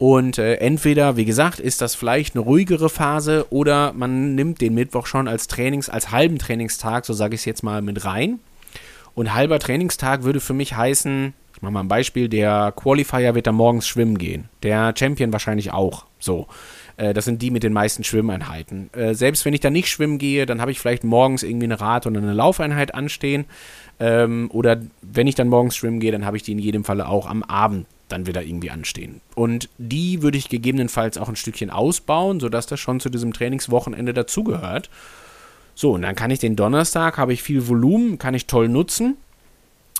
und äh, entweder, wie gesagt, ist das vielleicht eine ruhigere Phase oder man nimmt den Mittwoch schon als Trainings, als halben Trainingstag, so sage ich es jetzt mal, mit rein. Und halber Trainingstag würde für mich heißen, ich mache mal ein Beispiel, der Qualifier wird da morgens schwimmen gehen. Der Champion wahrscheinlich auch. So. Äh, das sind die mit den meisten Schwimmeinheiten. Äh, selbst wenn ich da nicht schwimmen gehe, dann habe ich vielleicht morgens irgendwie eine Rad- oder eine Laufeinheit anstehen. Ähm, oder wenn ich dann morgens schwimmen gehe, dann habe ich die in jedem Falle auch am Abend dann wieder irgendwie anstehen. Und die würde ich gegebenenfalls auch ein Stückchen ausbauen, sodass das schon zu diesem Trainingswochenende dazugehört. So, und dann kann ich den Donnerstag, habe ich viel Volumen, kann ich toll nutzen.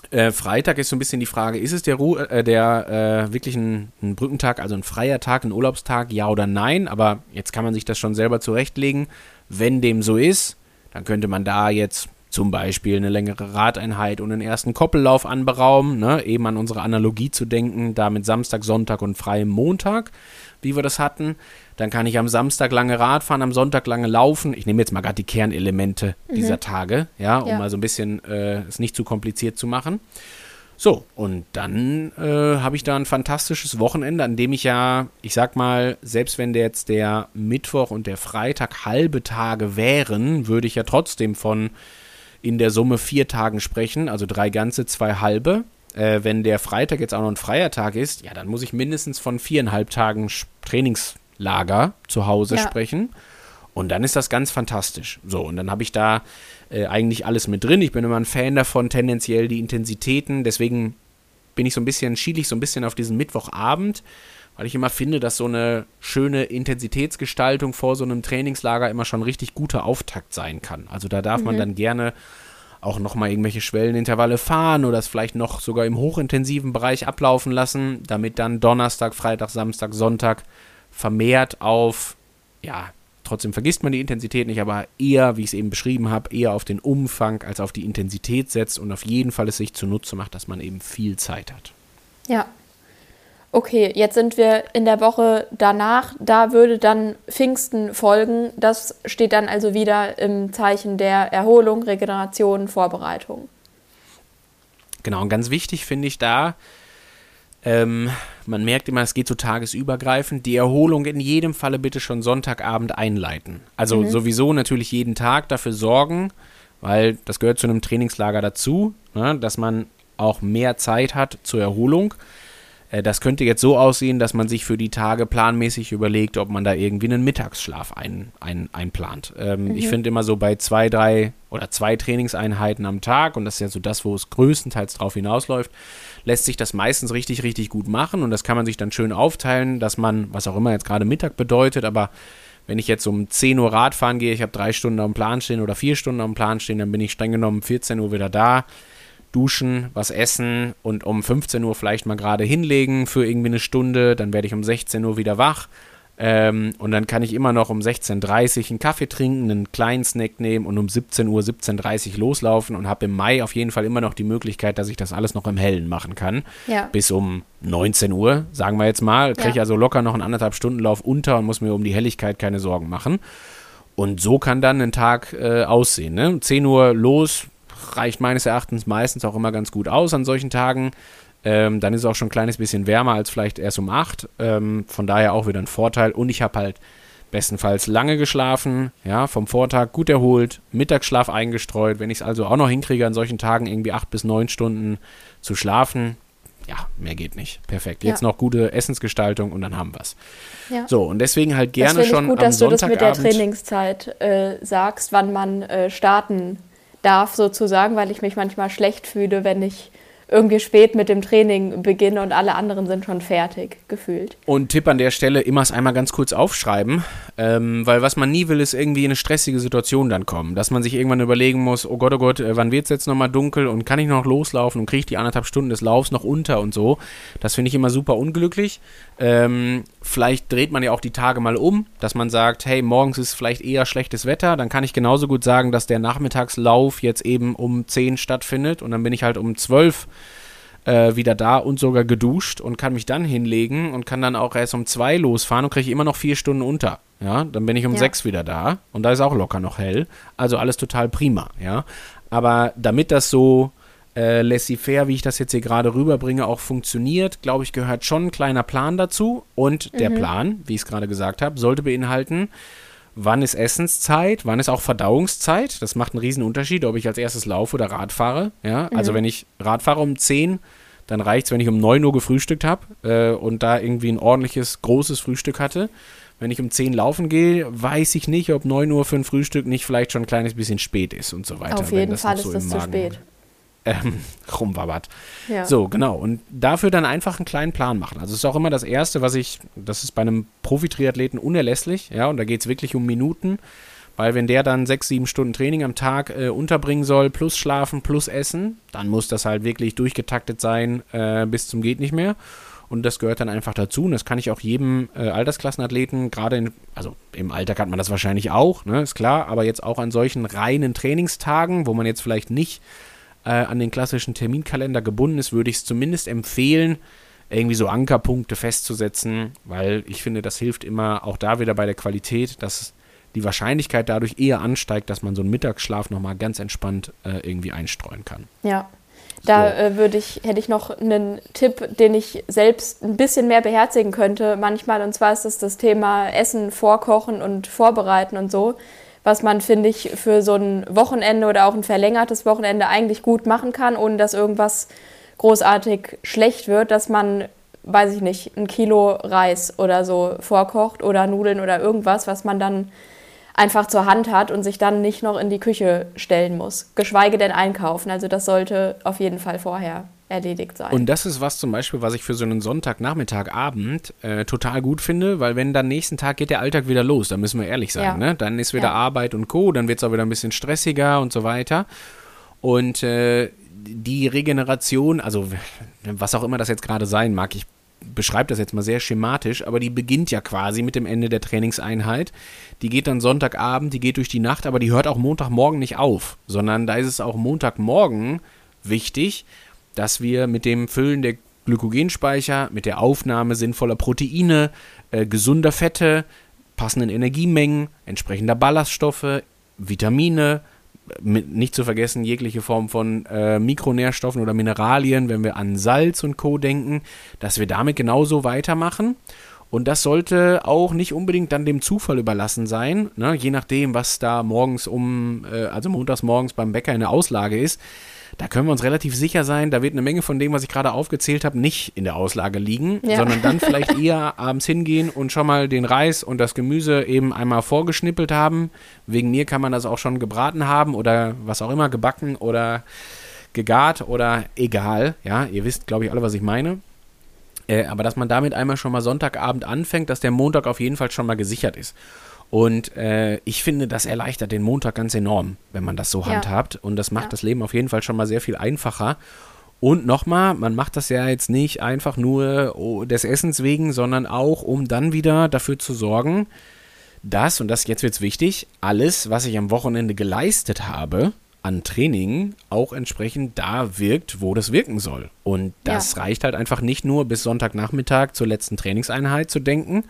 Äh, Freitag ist so ein bisschen die Frage, ist es der, Ru äh, der äh, wirklich ein, ein, Brückentag, also ein freier Tag, ein Urlaubstag, ja oder nein? Aber jetzt kann man sich das schon selber zurechtlegen. Wenn dem so ist, dann könnte man da jetzt zum Beispiel eine längere Radeinheit und einen ersten Koppellauf anberaumen, ne? eben an unsere Analogie zu denken, da mit Samstag, Sonntag und freiem Montag, wie wir das hatten. Dann kann ich am Samstag lange Rad fahren, am Sonntag lange laufen. Ich nehme jetzt mal gerade die Kernelemente mhm. dieser Tage, ja, um ja. mal so ein bisschen äh, es nicht zu kompliziert zu machen. So, und dann äh, habe ich da ein fantastisches Wochenende, an dem ich ja, ich sag mal, selbst wenn der jetzt der Mittwoch und der Freitag halbe Tage wären, würde ich ja trotzdem von in der Summe vier Tagen sprechen, also drei ganze, zwei halbe. Äh, wenn der Freitag jetzt auch noch ein freier Tag ist, ja, dann muss ich mindestens von viereinhalb Tagen Trainingslager zu Hause ja. sprechen. Und dann ist das ganz fantastisch. So, und dann habe ich da äh, eigentlich alles mit drin. Ich bin immer ein Fan davon, tendenziell die Intensitäten. Deswegen bin ich so ein bisschen, schiele ich so ein bisschen auf diesen Mittwochabend weil ich immer finde, dass so eine schöne Intensitätsgestaltung vor so einem Trainingslager immer schon richtig guter Auftakt sein kann. Also da darf mhm. man dann gerne auch nochmal irgendwelche Schwellenintervalle fahren oder es vielleicht noch sogar im hochintensiven Bereich ablaufen lassen, damit dann Donnerstag, Freitag, Samstag, Sonntag vermehrt auf, ja, trotzdem vergisst man die Intensität nicht, aber eher, wie ich es eben beschrieben habe, eher auf den Umfang als auf die Intensität setzt und auf jeden Fall es sich zunutze macht, dass man eben viel Zeit hat. Ja, okay, jetzt sind wir in der Woche danach, da würde dann Pfingsten folgen. Das steht dann also wieder im Zeichen der Erholung, Regeneration, Vorbereitung. Genau, und ganz wichtig finde ich da, ähm, man merkt immer, es geht so tagesübergreifend, die Erholung in jedem Falle bitte schon Sonntagabend einleiten. Also mhm. sowieso natürlich jeden Tag dafür sorgen, weil das gehört zu einem Trainingslager dazu, ne, dass man auch mehr Zeit hat zur Erholung. Äh, das könnte jetzt so aussehen, dass man sich für die Tage planmäßig überlegt, ob man da irgendwie einen Mittagsschlaf ein, ein, einplant. Ähm, mhm. Ich finde immer so bei zwei, drei oder zwei Trainingseinheiten am Tag, und das ist ja so das, wo es größtenteils drauf hinausläuft, lässt sich das meistens richtig, richtig gut machen. Und das kann man sich dann schön aufteilen, dass man, was auch immer jetzt gerade Mittag bedeutet, aber wenn ich jetzt um 10 Uhr Radfahren gehe, ich habe drei Stunden am Plan stehen oder vier Stunden am Plan stehen, dann bin ich streng genommen 14 Uhr wieder da duschen, was essen und um 15 Uhr vielleicht mal gerade hinlegen für irgendwie eine Stunde. Dann werde ich um 16 Uhr wieder wach. Ähm, und dann kann ich immer noch um 16.30 Uhr einen Kaffee trinken, einen kleinen Snack nehmen und um 17 Uhr, 17.30 Uhr loslaufen und habe im Mai auf jeden Fall immer noch die Möglichkeit, dass ich das alles noch im Hellen machen kann. Ja. Bis um 19 Uhr, sagen wir jetzt mal. Kriege ich ja. also locker noch einen anderthalb Stunden Lauf unter und muss mir um die Helligkeit keine Sorgen machen. Und so kann dann ein Tag äh, aussehen. Ne? 10 Uhr los, reicht meines Erachtens meistens auch immer ganz gut aus an solchen Tagen. Ähm, dann ist es auch schon ein kleines bisschen wärmer als vielleicht erst um 8. Ähm, von daher auch wieder ein Vorteil. Und ich habe halt bestenfalls lange geschlafen, ja, vom Vortag gut erholt, Mittagsschlaf eingestreut. Wenn ich es also auch noch hinkriege, an solchen Tagen irgendwie 8 bis 9 Stunden zu schlafen, ja, mehr geht nicht. Perfekt. Jetzt ja. noch gute Essensgestaltung und dann haben wir es. Ja. So, und deswegen halt gerne das schon. Ich gut, dass du das mit der Trainingszeit äh, sagst, wann man äh, starten darf sozusagen, weil ich mich manchmal schlecht fühle, wenn ich irgendwie spät mit dem Training beginne und alle anderen sind schon fertig, gefühlt. Und Tipp an der Stelle, immer es einmal ganz kurz aufschreiben, ähm, weil was man nie will, ist irgendwie in eine stressige Situation dann kommen, dass man sich irgendwann überlegen muss, oh Gott, oh Gott, äh, wann wird es jetzt nochmal dunkel und kann ich noch loslaufen und kriege ich die anderthalb Stunden des Laufs noch unter und so. Das finde ich immer super unglücklich. Ähm, vielleicht dreht man ja auch die Tage mal um, dass man sagt, hey, morgens ist vielleicht eher schlechtes Wetter, dann kann ich genauso gut sagen, dass der Nachmittagslauf jetzt eben um 10 stattfindet und dann bin ich halt um 12 äh, wieder da und sogar geduscht und kann mich dann hinlegen und kann dann auch erst um 2 losfahren und kriege immer noch vier Stunden unter. Ja, dann bin ich um ja. 6 wieder da und da ist auch locker noch hell. Also alles total prima, ja. Aber damit das so äh, laissez-faire, wie ich das jetzt hier gerade rüberbringe, auch funktioniert, glaube ich, gehört schon ein kleiner Plan dazu. Und der mhm. Plan, wie ich es gerade gesagt habe, sollte beinhalten, wann ist Essenszeit, wann ist auch Verdauungszeit. Das macht einen riesen Unterschied, ob ich als erstes laufe oder Rad fahre. Ja? Also mhm. Also wenn ich Rad fahre um 10, dann reicht es, wenn ich um 9 Uhr gefrühstückt habe äh, und da irgendwie ein ordentliches, großes Frühstück hatte. Wenn ich um 10 laufen gehe, weiß ich nicht, ob 9 Uhr für ein Frühstück nicht vielleicht schon ein kleines bisschen spät ist und so weiter. Auf jeden Fall ist so das zu spät ähm, rumwabbert. Ja. So, genau. Und dafür dann einfach einen kleinen Plan machen. Also es ist auch immer das Erste, was ich, das ist bei einem Profi-Triathleten unerlässlich, ja, und da geht es wirklich um Minuten, weil wenn der dann sechs, sieben Stunden Training am Tag äh, unterbringen soll, plus schlafen, plus essen, dann muss das halt wirklich durchgetaktet sein äh, bis zum geht nicht mehr. Und das gehört dann einfach dazu. Und das kann ich auch jedem äh, Altersklassenathleten, gerade in, also im Alltag hat man das wahrscheinlich auch, ne, ist klar, aber jetzt auch an solchen reinen Trainingstagen, wo man jetzt vielleicht nicht äh, an den klassischen Terminkalender gebunden ist, würde ich es zumindest empfehlen, irgendwie so Ankerpunkte festzusetzen, weil ich finde, das hilft immer auch da wieder bei der Qualität, dass die Wahrscheinlichkeit dadurch eher ansteigt, dass man so einen Mittagsschlaf nochmal ganz entspannt äh, irgendwie einstreuen kann. Ja. Da so. äh, würde ich, hätte ich noch einen Tipp, den ich selbst ein bisschen mehr beherzigen könnte manchmal. Und zwar ist das das Thema Essen vorkochen und vorbereiten und so was man, finde ich, für so ein Wochenende oder auch ein verlängertes Wochenende eigentlich gut machen kann, ohne dass irgendwas großartig schlecht wird, dass man, weiß ich nicht, ein Kilo Reis oder so vorkocht oder Nudeln oder irgendwas, was man dann einfach zur Hand hat und sich dann nicht noch in die Küche stellen muss, geschweige denn einkaufen. Also das sollte auf jeden Fall vorher erledigt sein. Und das ist was zum Beispiel, was ich für so einen Sonntagnachmittag, Abend äh, total gut finde, weil wenn dann nächsten Tag geht der Alltag wieder los, da müssen wir ehrlich sein, ja. ne? Dann ist wieder ja. Arbeit und Co., dann wird es auch wieder ein bisschen stressiger und so weiter. Und äh, die Regeneration, also was auch immer das jetzt gerade sein mag, ich beschreibe das jetzt mal sehr schematisch, aber die beginnt ja quasi mit dem Ende der Trainingseinheit. Die geht dann Sonntagabend, die geht durch die Nacht, aber die hört auch Montagmorgen nicht auf, sondern da ist es auch Montagmorgen wichtig, dass wir mit dem Füllen der Glykogenspeicher, mit der Aufnahme sinnvoller Proteine, äh, gesunder Fette, passenden Energiemengen, entsprechender Ballaststoffe, Vitamine, mit, nicht zu vergessen jegliche Form von äh, Mikronährstoffen oder Mineralien, wenn wir an Salz und Co. denken, dass wir damit genauso weitermachen. Und das sollte auch nicht unbedingt dann dem Zufall überlassen sein, ne? je nachdem, was da morgens um, äh, also montags morgens beim Bäcker in der Auslage ist da können wir uns relativ sicher sein, da wird eine Menge von dem, was ich gerade aufgezählt habe, nicht in der Auslage liegen, ja. sondern dann vielleicht eher abends hingehen und schon mal den Reis und das Gemüse eben einmal vorgeschnippelt haben. Wegen mir kann man das auch schon gebraten haben oder was auch immer, gebacken oder gegart oder egal. Ja, ihr wisst, glaube ich, alle, was ich meine. Äh, aber dass man damit einmal schon mal Sonntagabend anfängt, dass der Montag auf jeden Fall schon mal gesichert ist. Und äh, ich finde, das erleichtert den Montag ganz enorm, wenn man das so ja. handhabt. Und das macht ja. das Leben auf jeden Fall schon mal sehr viel einfacher. Und nochmal, man macht das ja jetzt nicht einfach nur oh, des Essens wegen, sondern auch, um dann wieder dafür zu sorgen, dass, und das jetzt wird es wichtig, alles, was ich am Wochenende geleistet habe, an Training auch entsprechend da wirkt, wo das wirken soll. Und das ja. reicht halt einfach nicht nur bis Sonntagnachmittag zur letzten Trainingseinheit zu denken,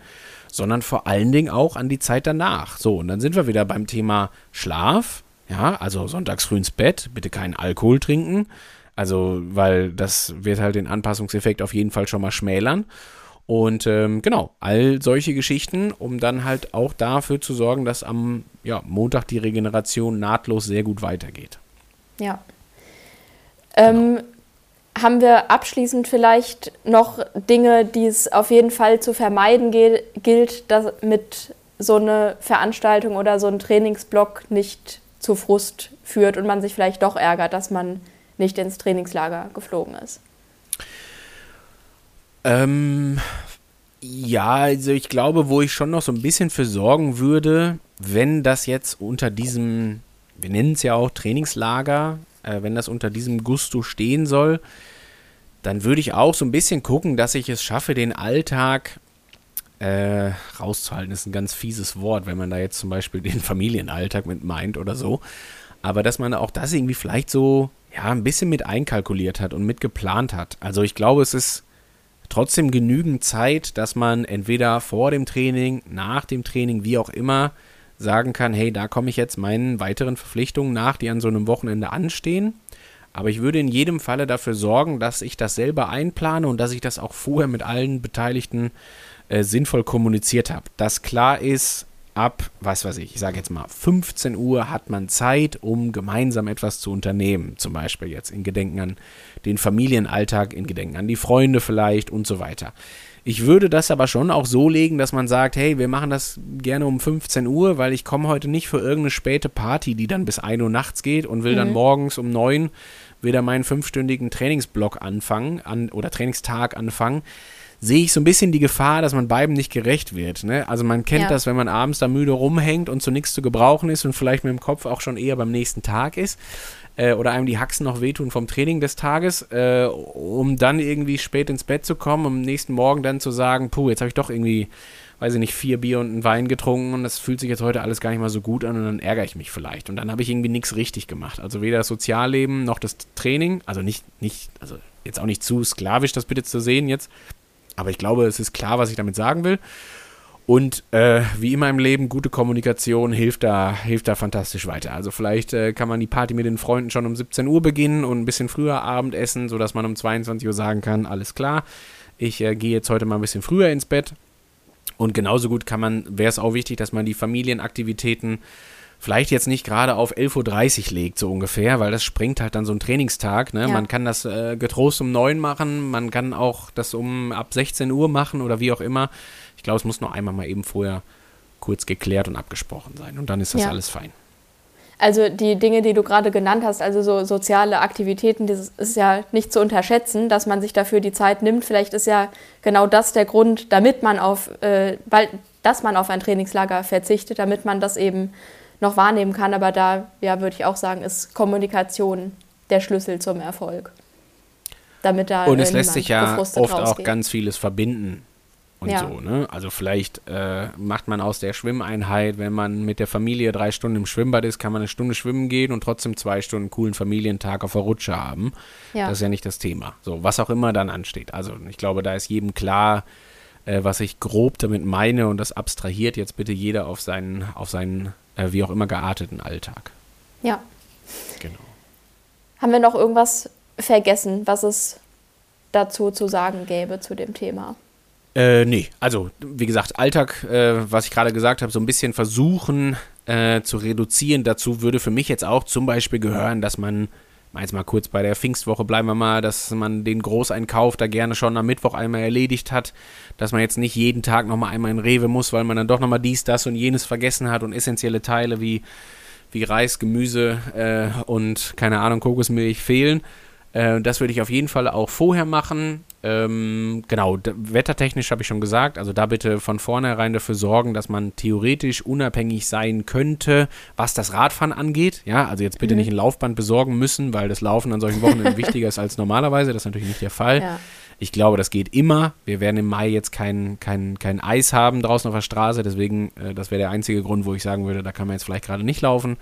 sondern vor allen Dingen auch an die Zeit danach. So, und dann sind wir wieder beim Thema Schlaf. Ja, also sonntags früh ins Bett, bitte keinen Alkohol trinken. Also, weil das wird halt den Anpassungseffekt auf jeden Fall schon mal schmälern. Und ähm, genau, all solche Geschichten, um dann halt auch dafür zu sorgen, dass am ja, Montag die Regeneration nahtlos sehr gut weitergeht. Ja. Ähm, genau. Haben wir abschließend vielleicht noch Dinge, die es auf jeden Fall zu vermeiden gilt, damit so eine Veranstaltung oder so ein Trainingsblock nicht zu Frust führt und man sich vielleicht doch ärgert, dass man nicht ins Trainingslager geflogen ist? Ähm, ja, also ich glaube, wo ich schon noch so ein bisschen für sorgen würde, wenn das jetzt unter diesem, wir nennen es ja auch Trainingslager, äh, wenn das unter diesem Gusto stehen soll, dann würde ich auch so ein bisschen gucken, dass ich es schaffe, den Alltag äh, rauszuhalten. Das ist ein ganz fieses Wort, wenn man da jetzt zum Beispiel den Familienalltag mit meint oder so. Aber dass man auch das irgendwie vielleicht so, ja, ein bisschen mit einkalkuliert hat und mit geplant hat. Also ich glaube, es ist trotzdem genügend Zeit, dass man entweder vor dem Training, nach dem Training, wie auch immer, sagen kann, hey, da komme ich jetzt meinen weiteren Verpflichtungen nach, die an so einem Wochenende anstehen. Aber ich würde in jedem Falle dafür sorgen, dass ich das selber einplane und dass ich das auch vorher mit allen Beteiligten äh, sinnvoll kommuniziert habe. Dass klar ist, ab, was weiß ich, ich sage jetzt mal 15 Uhr hat man Zeit, um gemeinsam etwas zu unternehmen. Zum Beispiel jetzt in Gedenken an den Familienalltag, in Gedenken an die Freunde vielleicht und so weiter. Ich würde das aber schon auch so legen, dass man sagt, hey, wir machen das gerne um 15 Uhr, weil ich komme heute nicht für irgendeine späte Party, die dann bis 1 Uhr nachts geht und will mhm. dann morgens um 9 wieder meinen fünfstündigen Trainingsblock anfangen an, oder Trainingstag anfangen sehe ich so ein bisschen die Gefahr, dass man beiden nicht gerecht wird. Ne? Also man kennt ja. das, wenn man abends da müde rumhängt und zu nichts zu gebrauchen ist und vielleicht mit dem Kopf auch schon eher beim nächsten Tag ist äh, oder einem die Haxen noch wehtun vom Training des Tages, äh, um dann irgendwie spät ins Bett zu kommen, um am nächsten Morgen dann zu sagen, puh, jetzt habe ich doch irgendwie, weiß ich nicht, vier Bier und einen Wein getrunken und das fühlt sich jetzt heute alles gar nicht mal so gut an und dann ärgere ich mich vielleicht. Und dann habe ich irgendwie nichts richtig gemacht. Also weder das Sozialleben noch das Training, also nicht, nicht, also jetzt auch nicht zu sklavisch, das bitte zu sehen jetzt, aber ich glaube, es ist klar, was ich damit sagen will. Und äh, wie immer im Leben, gute Kommunikation hilft da, hilft da fantastisch weiter. Also vielleicht äh, kann man die Party mit den Freunden schon um 17 Uhr beginnen und ein bisschen früher Abendessen, sodass man um 22 Uhr sagen kann, alles klar, ich äh, gehe jetzt heute mal ein bisschen früher ins Bett. Und genauso gut kann man, wäre es auch wichtig, dass man die Familienaktivitäten vielleicht jetzt nicht gerade auf 11.30 Uhr legt, so ungefähr, weil das springt halt dann so ein Trainingstag. Ne? Ja. Man kann das äh, getrost um 9 machen, man kann auch das um ab 16 Uhr machen oder wie auch immer. Ich glaube, es muss nur einmal mal eben vorher kurz geklärt und abgesprochen sein und dann ist das ja. alles fein. Also die Dinge, die du gerade genannt hast, also so soziale Aktivitäten, das ist ja nicht zu unterschätzen, dass man sich dafür die Zeit nimmt. Vielleicht ist ja genau das der Grund, damit man auf, äh, weil, dass man auf ein Trainingslager verzichtet, damit man das eben noch wahrnehmen kann. Aber da, ja, würde ich auch sagen, ist Kommunikation der Schlüssel zum Erfolg. Damit da Und es lässt sich ja oft rausgeht. auch ganz vieles verbinden und ja. so, ne? Also vielleicht äh, macht man aus der Schwimmeinheit, wenn man mit der Familie drei Stunden im Schwimmbad ist, kann man eine Stunde schwimmen gehen und trotzdem zwei Stunden coolen Familientag auf der Rutsche haben. Ja. Das ist ja nicht das Thema. So, was auch immer dann ansteht. Also ich glaube, da ist jedem klar, äh, was ich grob damit meine und das abstrahiert jetzt bitte jeder auf seinen, auf seinen äh, wie auch immer gearteten Alltag. Ja. Genau. Haben wir noch irgendwas vergessen, was es dazu zu sagen gäbe zu dem Thema? Äh, nee, also wie gesagt, Alltag, äh, was ich gerade gesagt habe, so ein bisschen versuchen äh, zu reduzieren. Dazu würde für mich jetzt auch zum Beispiel gehören, dass man Jetzt mal kurz bei der Pfingstwoche bleiben wir mal, dass man den Großeinkauf da gerne schon am Mittwoch einmal erledigt hat, dass man jetzt nicht jeden Tag nochmal einmal in Rewe muss, weil man dann doch nochmal dies, das und jenes vergessen hat und essentielle Teile wie, wie Reis, Gemüse äh, und keine Ahnung, Kokosmilch fehlen. Äh, das würde ich auf jeden Fall auch vorher machen. Ähm, genau, wettertechnisch habe ich schon gesagt, also da bitte von vornherein dafür sorgen, dass man theoretisch unabhängig sein könnte, was das Radfahren angeht. Ja, also jetzt bitte mhm. nicht ein Laufband besorgen müssen, weil das Laufen an solchen Wochenenden wichtiger ist als normalerweise. Das ist natürlich nicht der Fall. Ja. Ich glaube, das geht immer. Wir werden im Mai jetzt kein, kein, kein Eis haben draußen auf der Straße, deswegen, äh, das wäre der einzige Grund, wo ich sagen würde, da kann man jetzt vielleicht gerade nicht laufen.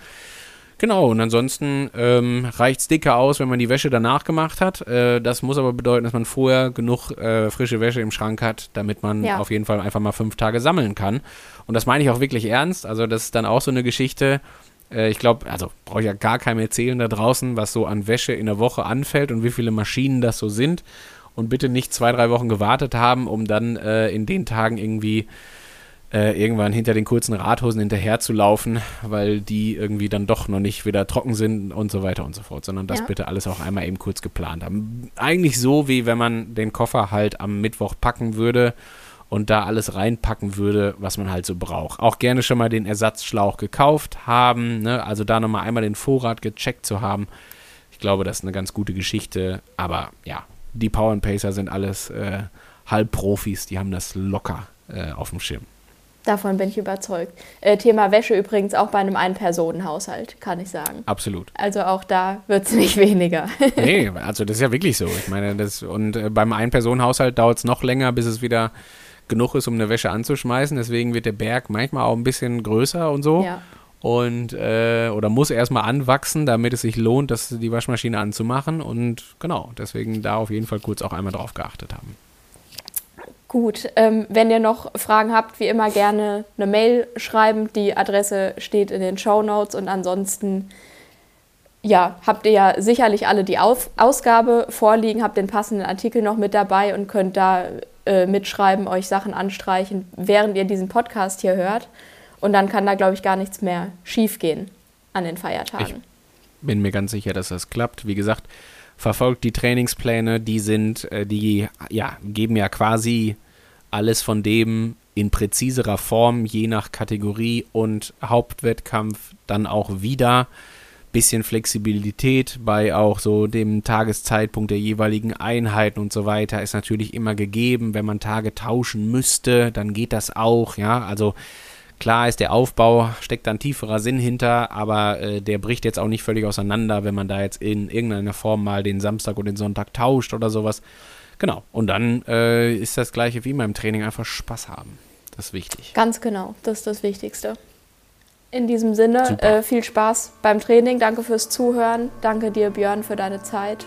Genau, und ansonsten ähm, reicht es dicker aus, wenn man die Wäsche danach gemacht hat. Äh, das muss aber bedeuten, dass man vorher genug äh, frische Wäsche im Schrank hat, damit man ja. auf jeden Fall einfach mal fünf Tage sammeln kann. Und das meine ich auch wirklich ernst. Also das ist dann auch so eine Geschichte. Äh, ich glaube, also brauche ich ja gar keinem erzählen da draußen, was so an Wäsche in der Woche anfällt und wie viele Maschinen das so sind. Und bitte nicht zwei, drei Wochen gewartet haben, um dann äh, in den Tagen irgendwie äh, irgendwann hinter den kurzen Radhosen hinterher zu laufen, weil die irgendwie dann doch noch nicht wieder trocken sind und so weiter und so fort, sondern das ja. bitte alles auch einmal eben kurz geplant haben. Eigentlich so, wie wenn man den Koffer halt am Mittwoch packen würde und da alles reinpacken würde, was man halt so braucht. Auch gerne schon mal den Ersatzschlauch gekauft haben, ne? also da nochmal einmal den Vorrat gecheckt zu haben. Ich glaube, das ist eine ganz gute Geschichte, aber ja, die Power Pacer sind alles äh, Halbprofis, die haben das locker äh, auf dem Schirm. Davon bin ich überzeugt. Äh, Thema Wäsche übrigens auch bei einem Ein-Personen-Haushalt, kann ich sagen. Absolut. Also auch da wird es nicht weniger. nee, also das ist ja wirklich so. Ich meine, das, und äh, beim Ein-Personen-Haushalt dauert es noch länger, bis es wieder genug ist, um eine Wäsche anzuschmeißen. Deswegen wird der Berg manchmal auch ein bisschen größer und so. Ja. Und äh, oder muss erstmal anwachsen, damit es sich lohnt, das, die Waschmaschine anzumachen. Und genau, deswegen da auf jeden Fall kurz auch einmal drauf geachtet haben. Gut, ähm, wenn ihr noch Fragen habt, wie immer gerne eine Mail schreiben. Die Adresse steht in den Show Notes und ansonsten ja, habt ihr ja sicherlich alle die Auf Ausgabe vorliegen, habt den passenden Artikel noch mit dabei und könnt da äh, mitschreiben, euch Sachen anstreichen, während ihr diesen Podcast hier hört. Und dann kann da, glaube ich, gar nichts mehr schiefgehen an den Feiertagen. Ich bin mir ganz sicher, dass das klappt. Wie gesagt, verfolgt die Trainingspläne, die sind, äh, die ja, geben ja quasi alles von dem in präziserer Form, je nach Kategorie und Hauptwettkampf dann auch wieder. Bisschen Flexibilität bei auch so dem Tageszeitpunkt der jeweiligen Einheiten und so weiter ist natürlich immer gegeben. Wenn man Tage tauschen müsste, dann geht das auch, ja. Also Klar ist der Aufbau, steckt da ein tieferer Sinn hinter, aber äh, der bricht jetzt auch nicht völlig auseinander, wenn man da jetzt in irgendeiner Form mal den Samstag und den Sonntag tauscht oder sowas. Genau. Und dann äh, ist das gleiche wie beim Training, einfach Spaß haben. Das ist wichtig. Ganz genau, das ist das Wichtigste. In diesem Sinne, äh, viel Spaß beim Training. Danke fürs Zuhören. Danke dir, Björn, für deine Zeit.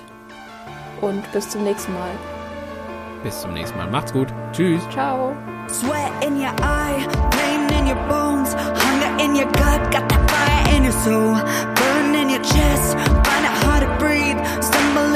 Und bis zum nächsten Mal. Bis zum nächsten Mal. Macht's gut. Tschüss. Ciao. Sweat in your eye, your bones, hunger in your gut, got that fire in your soul, burn in your chest, find it hard to breathe, stumble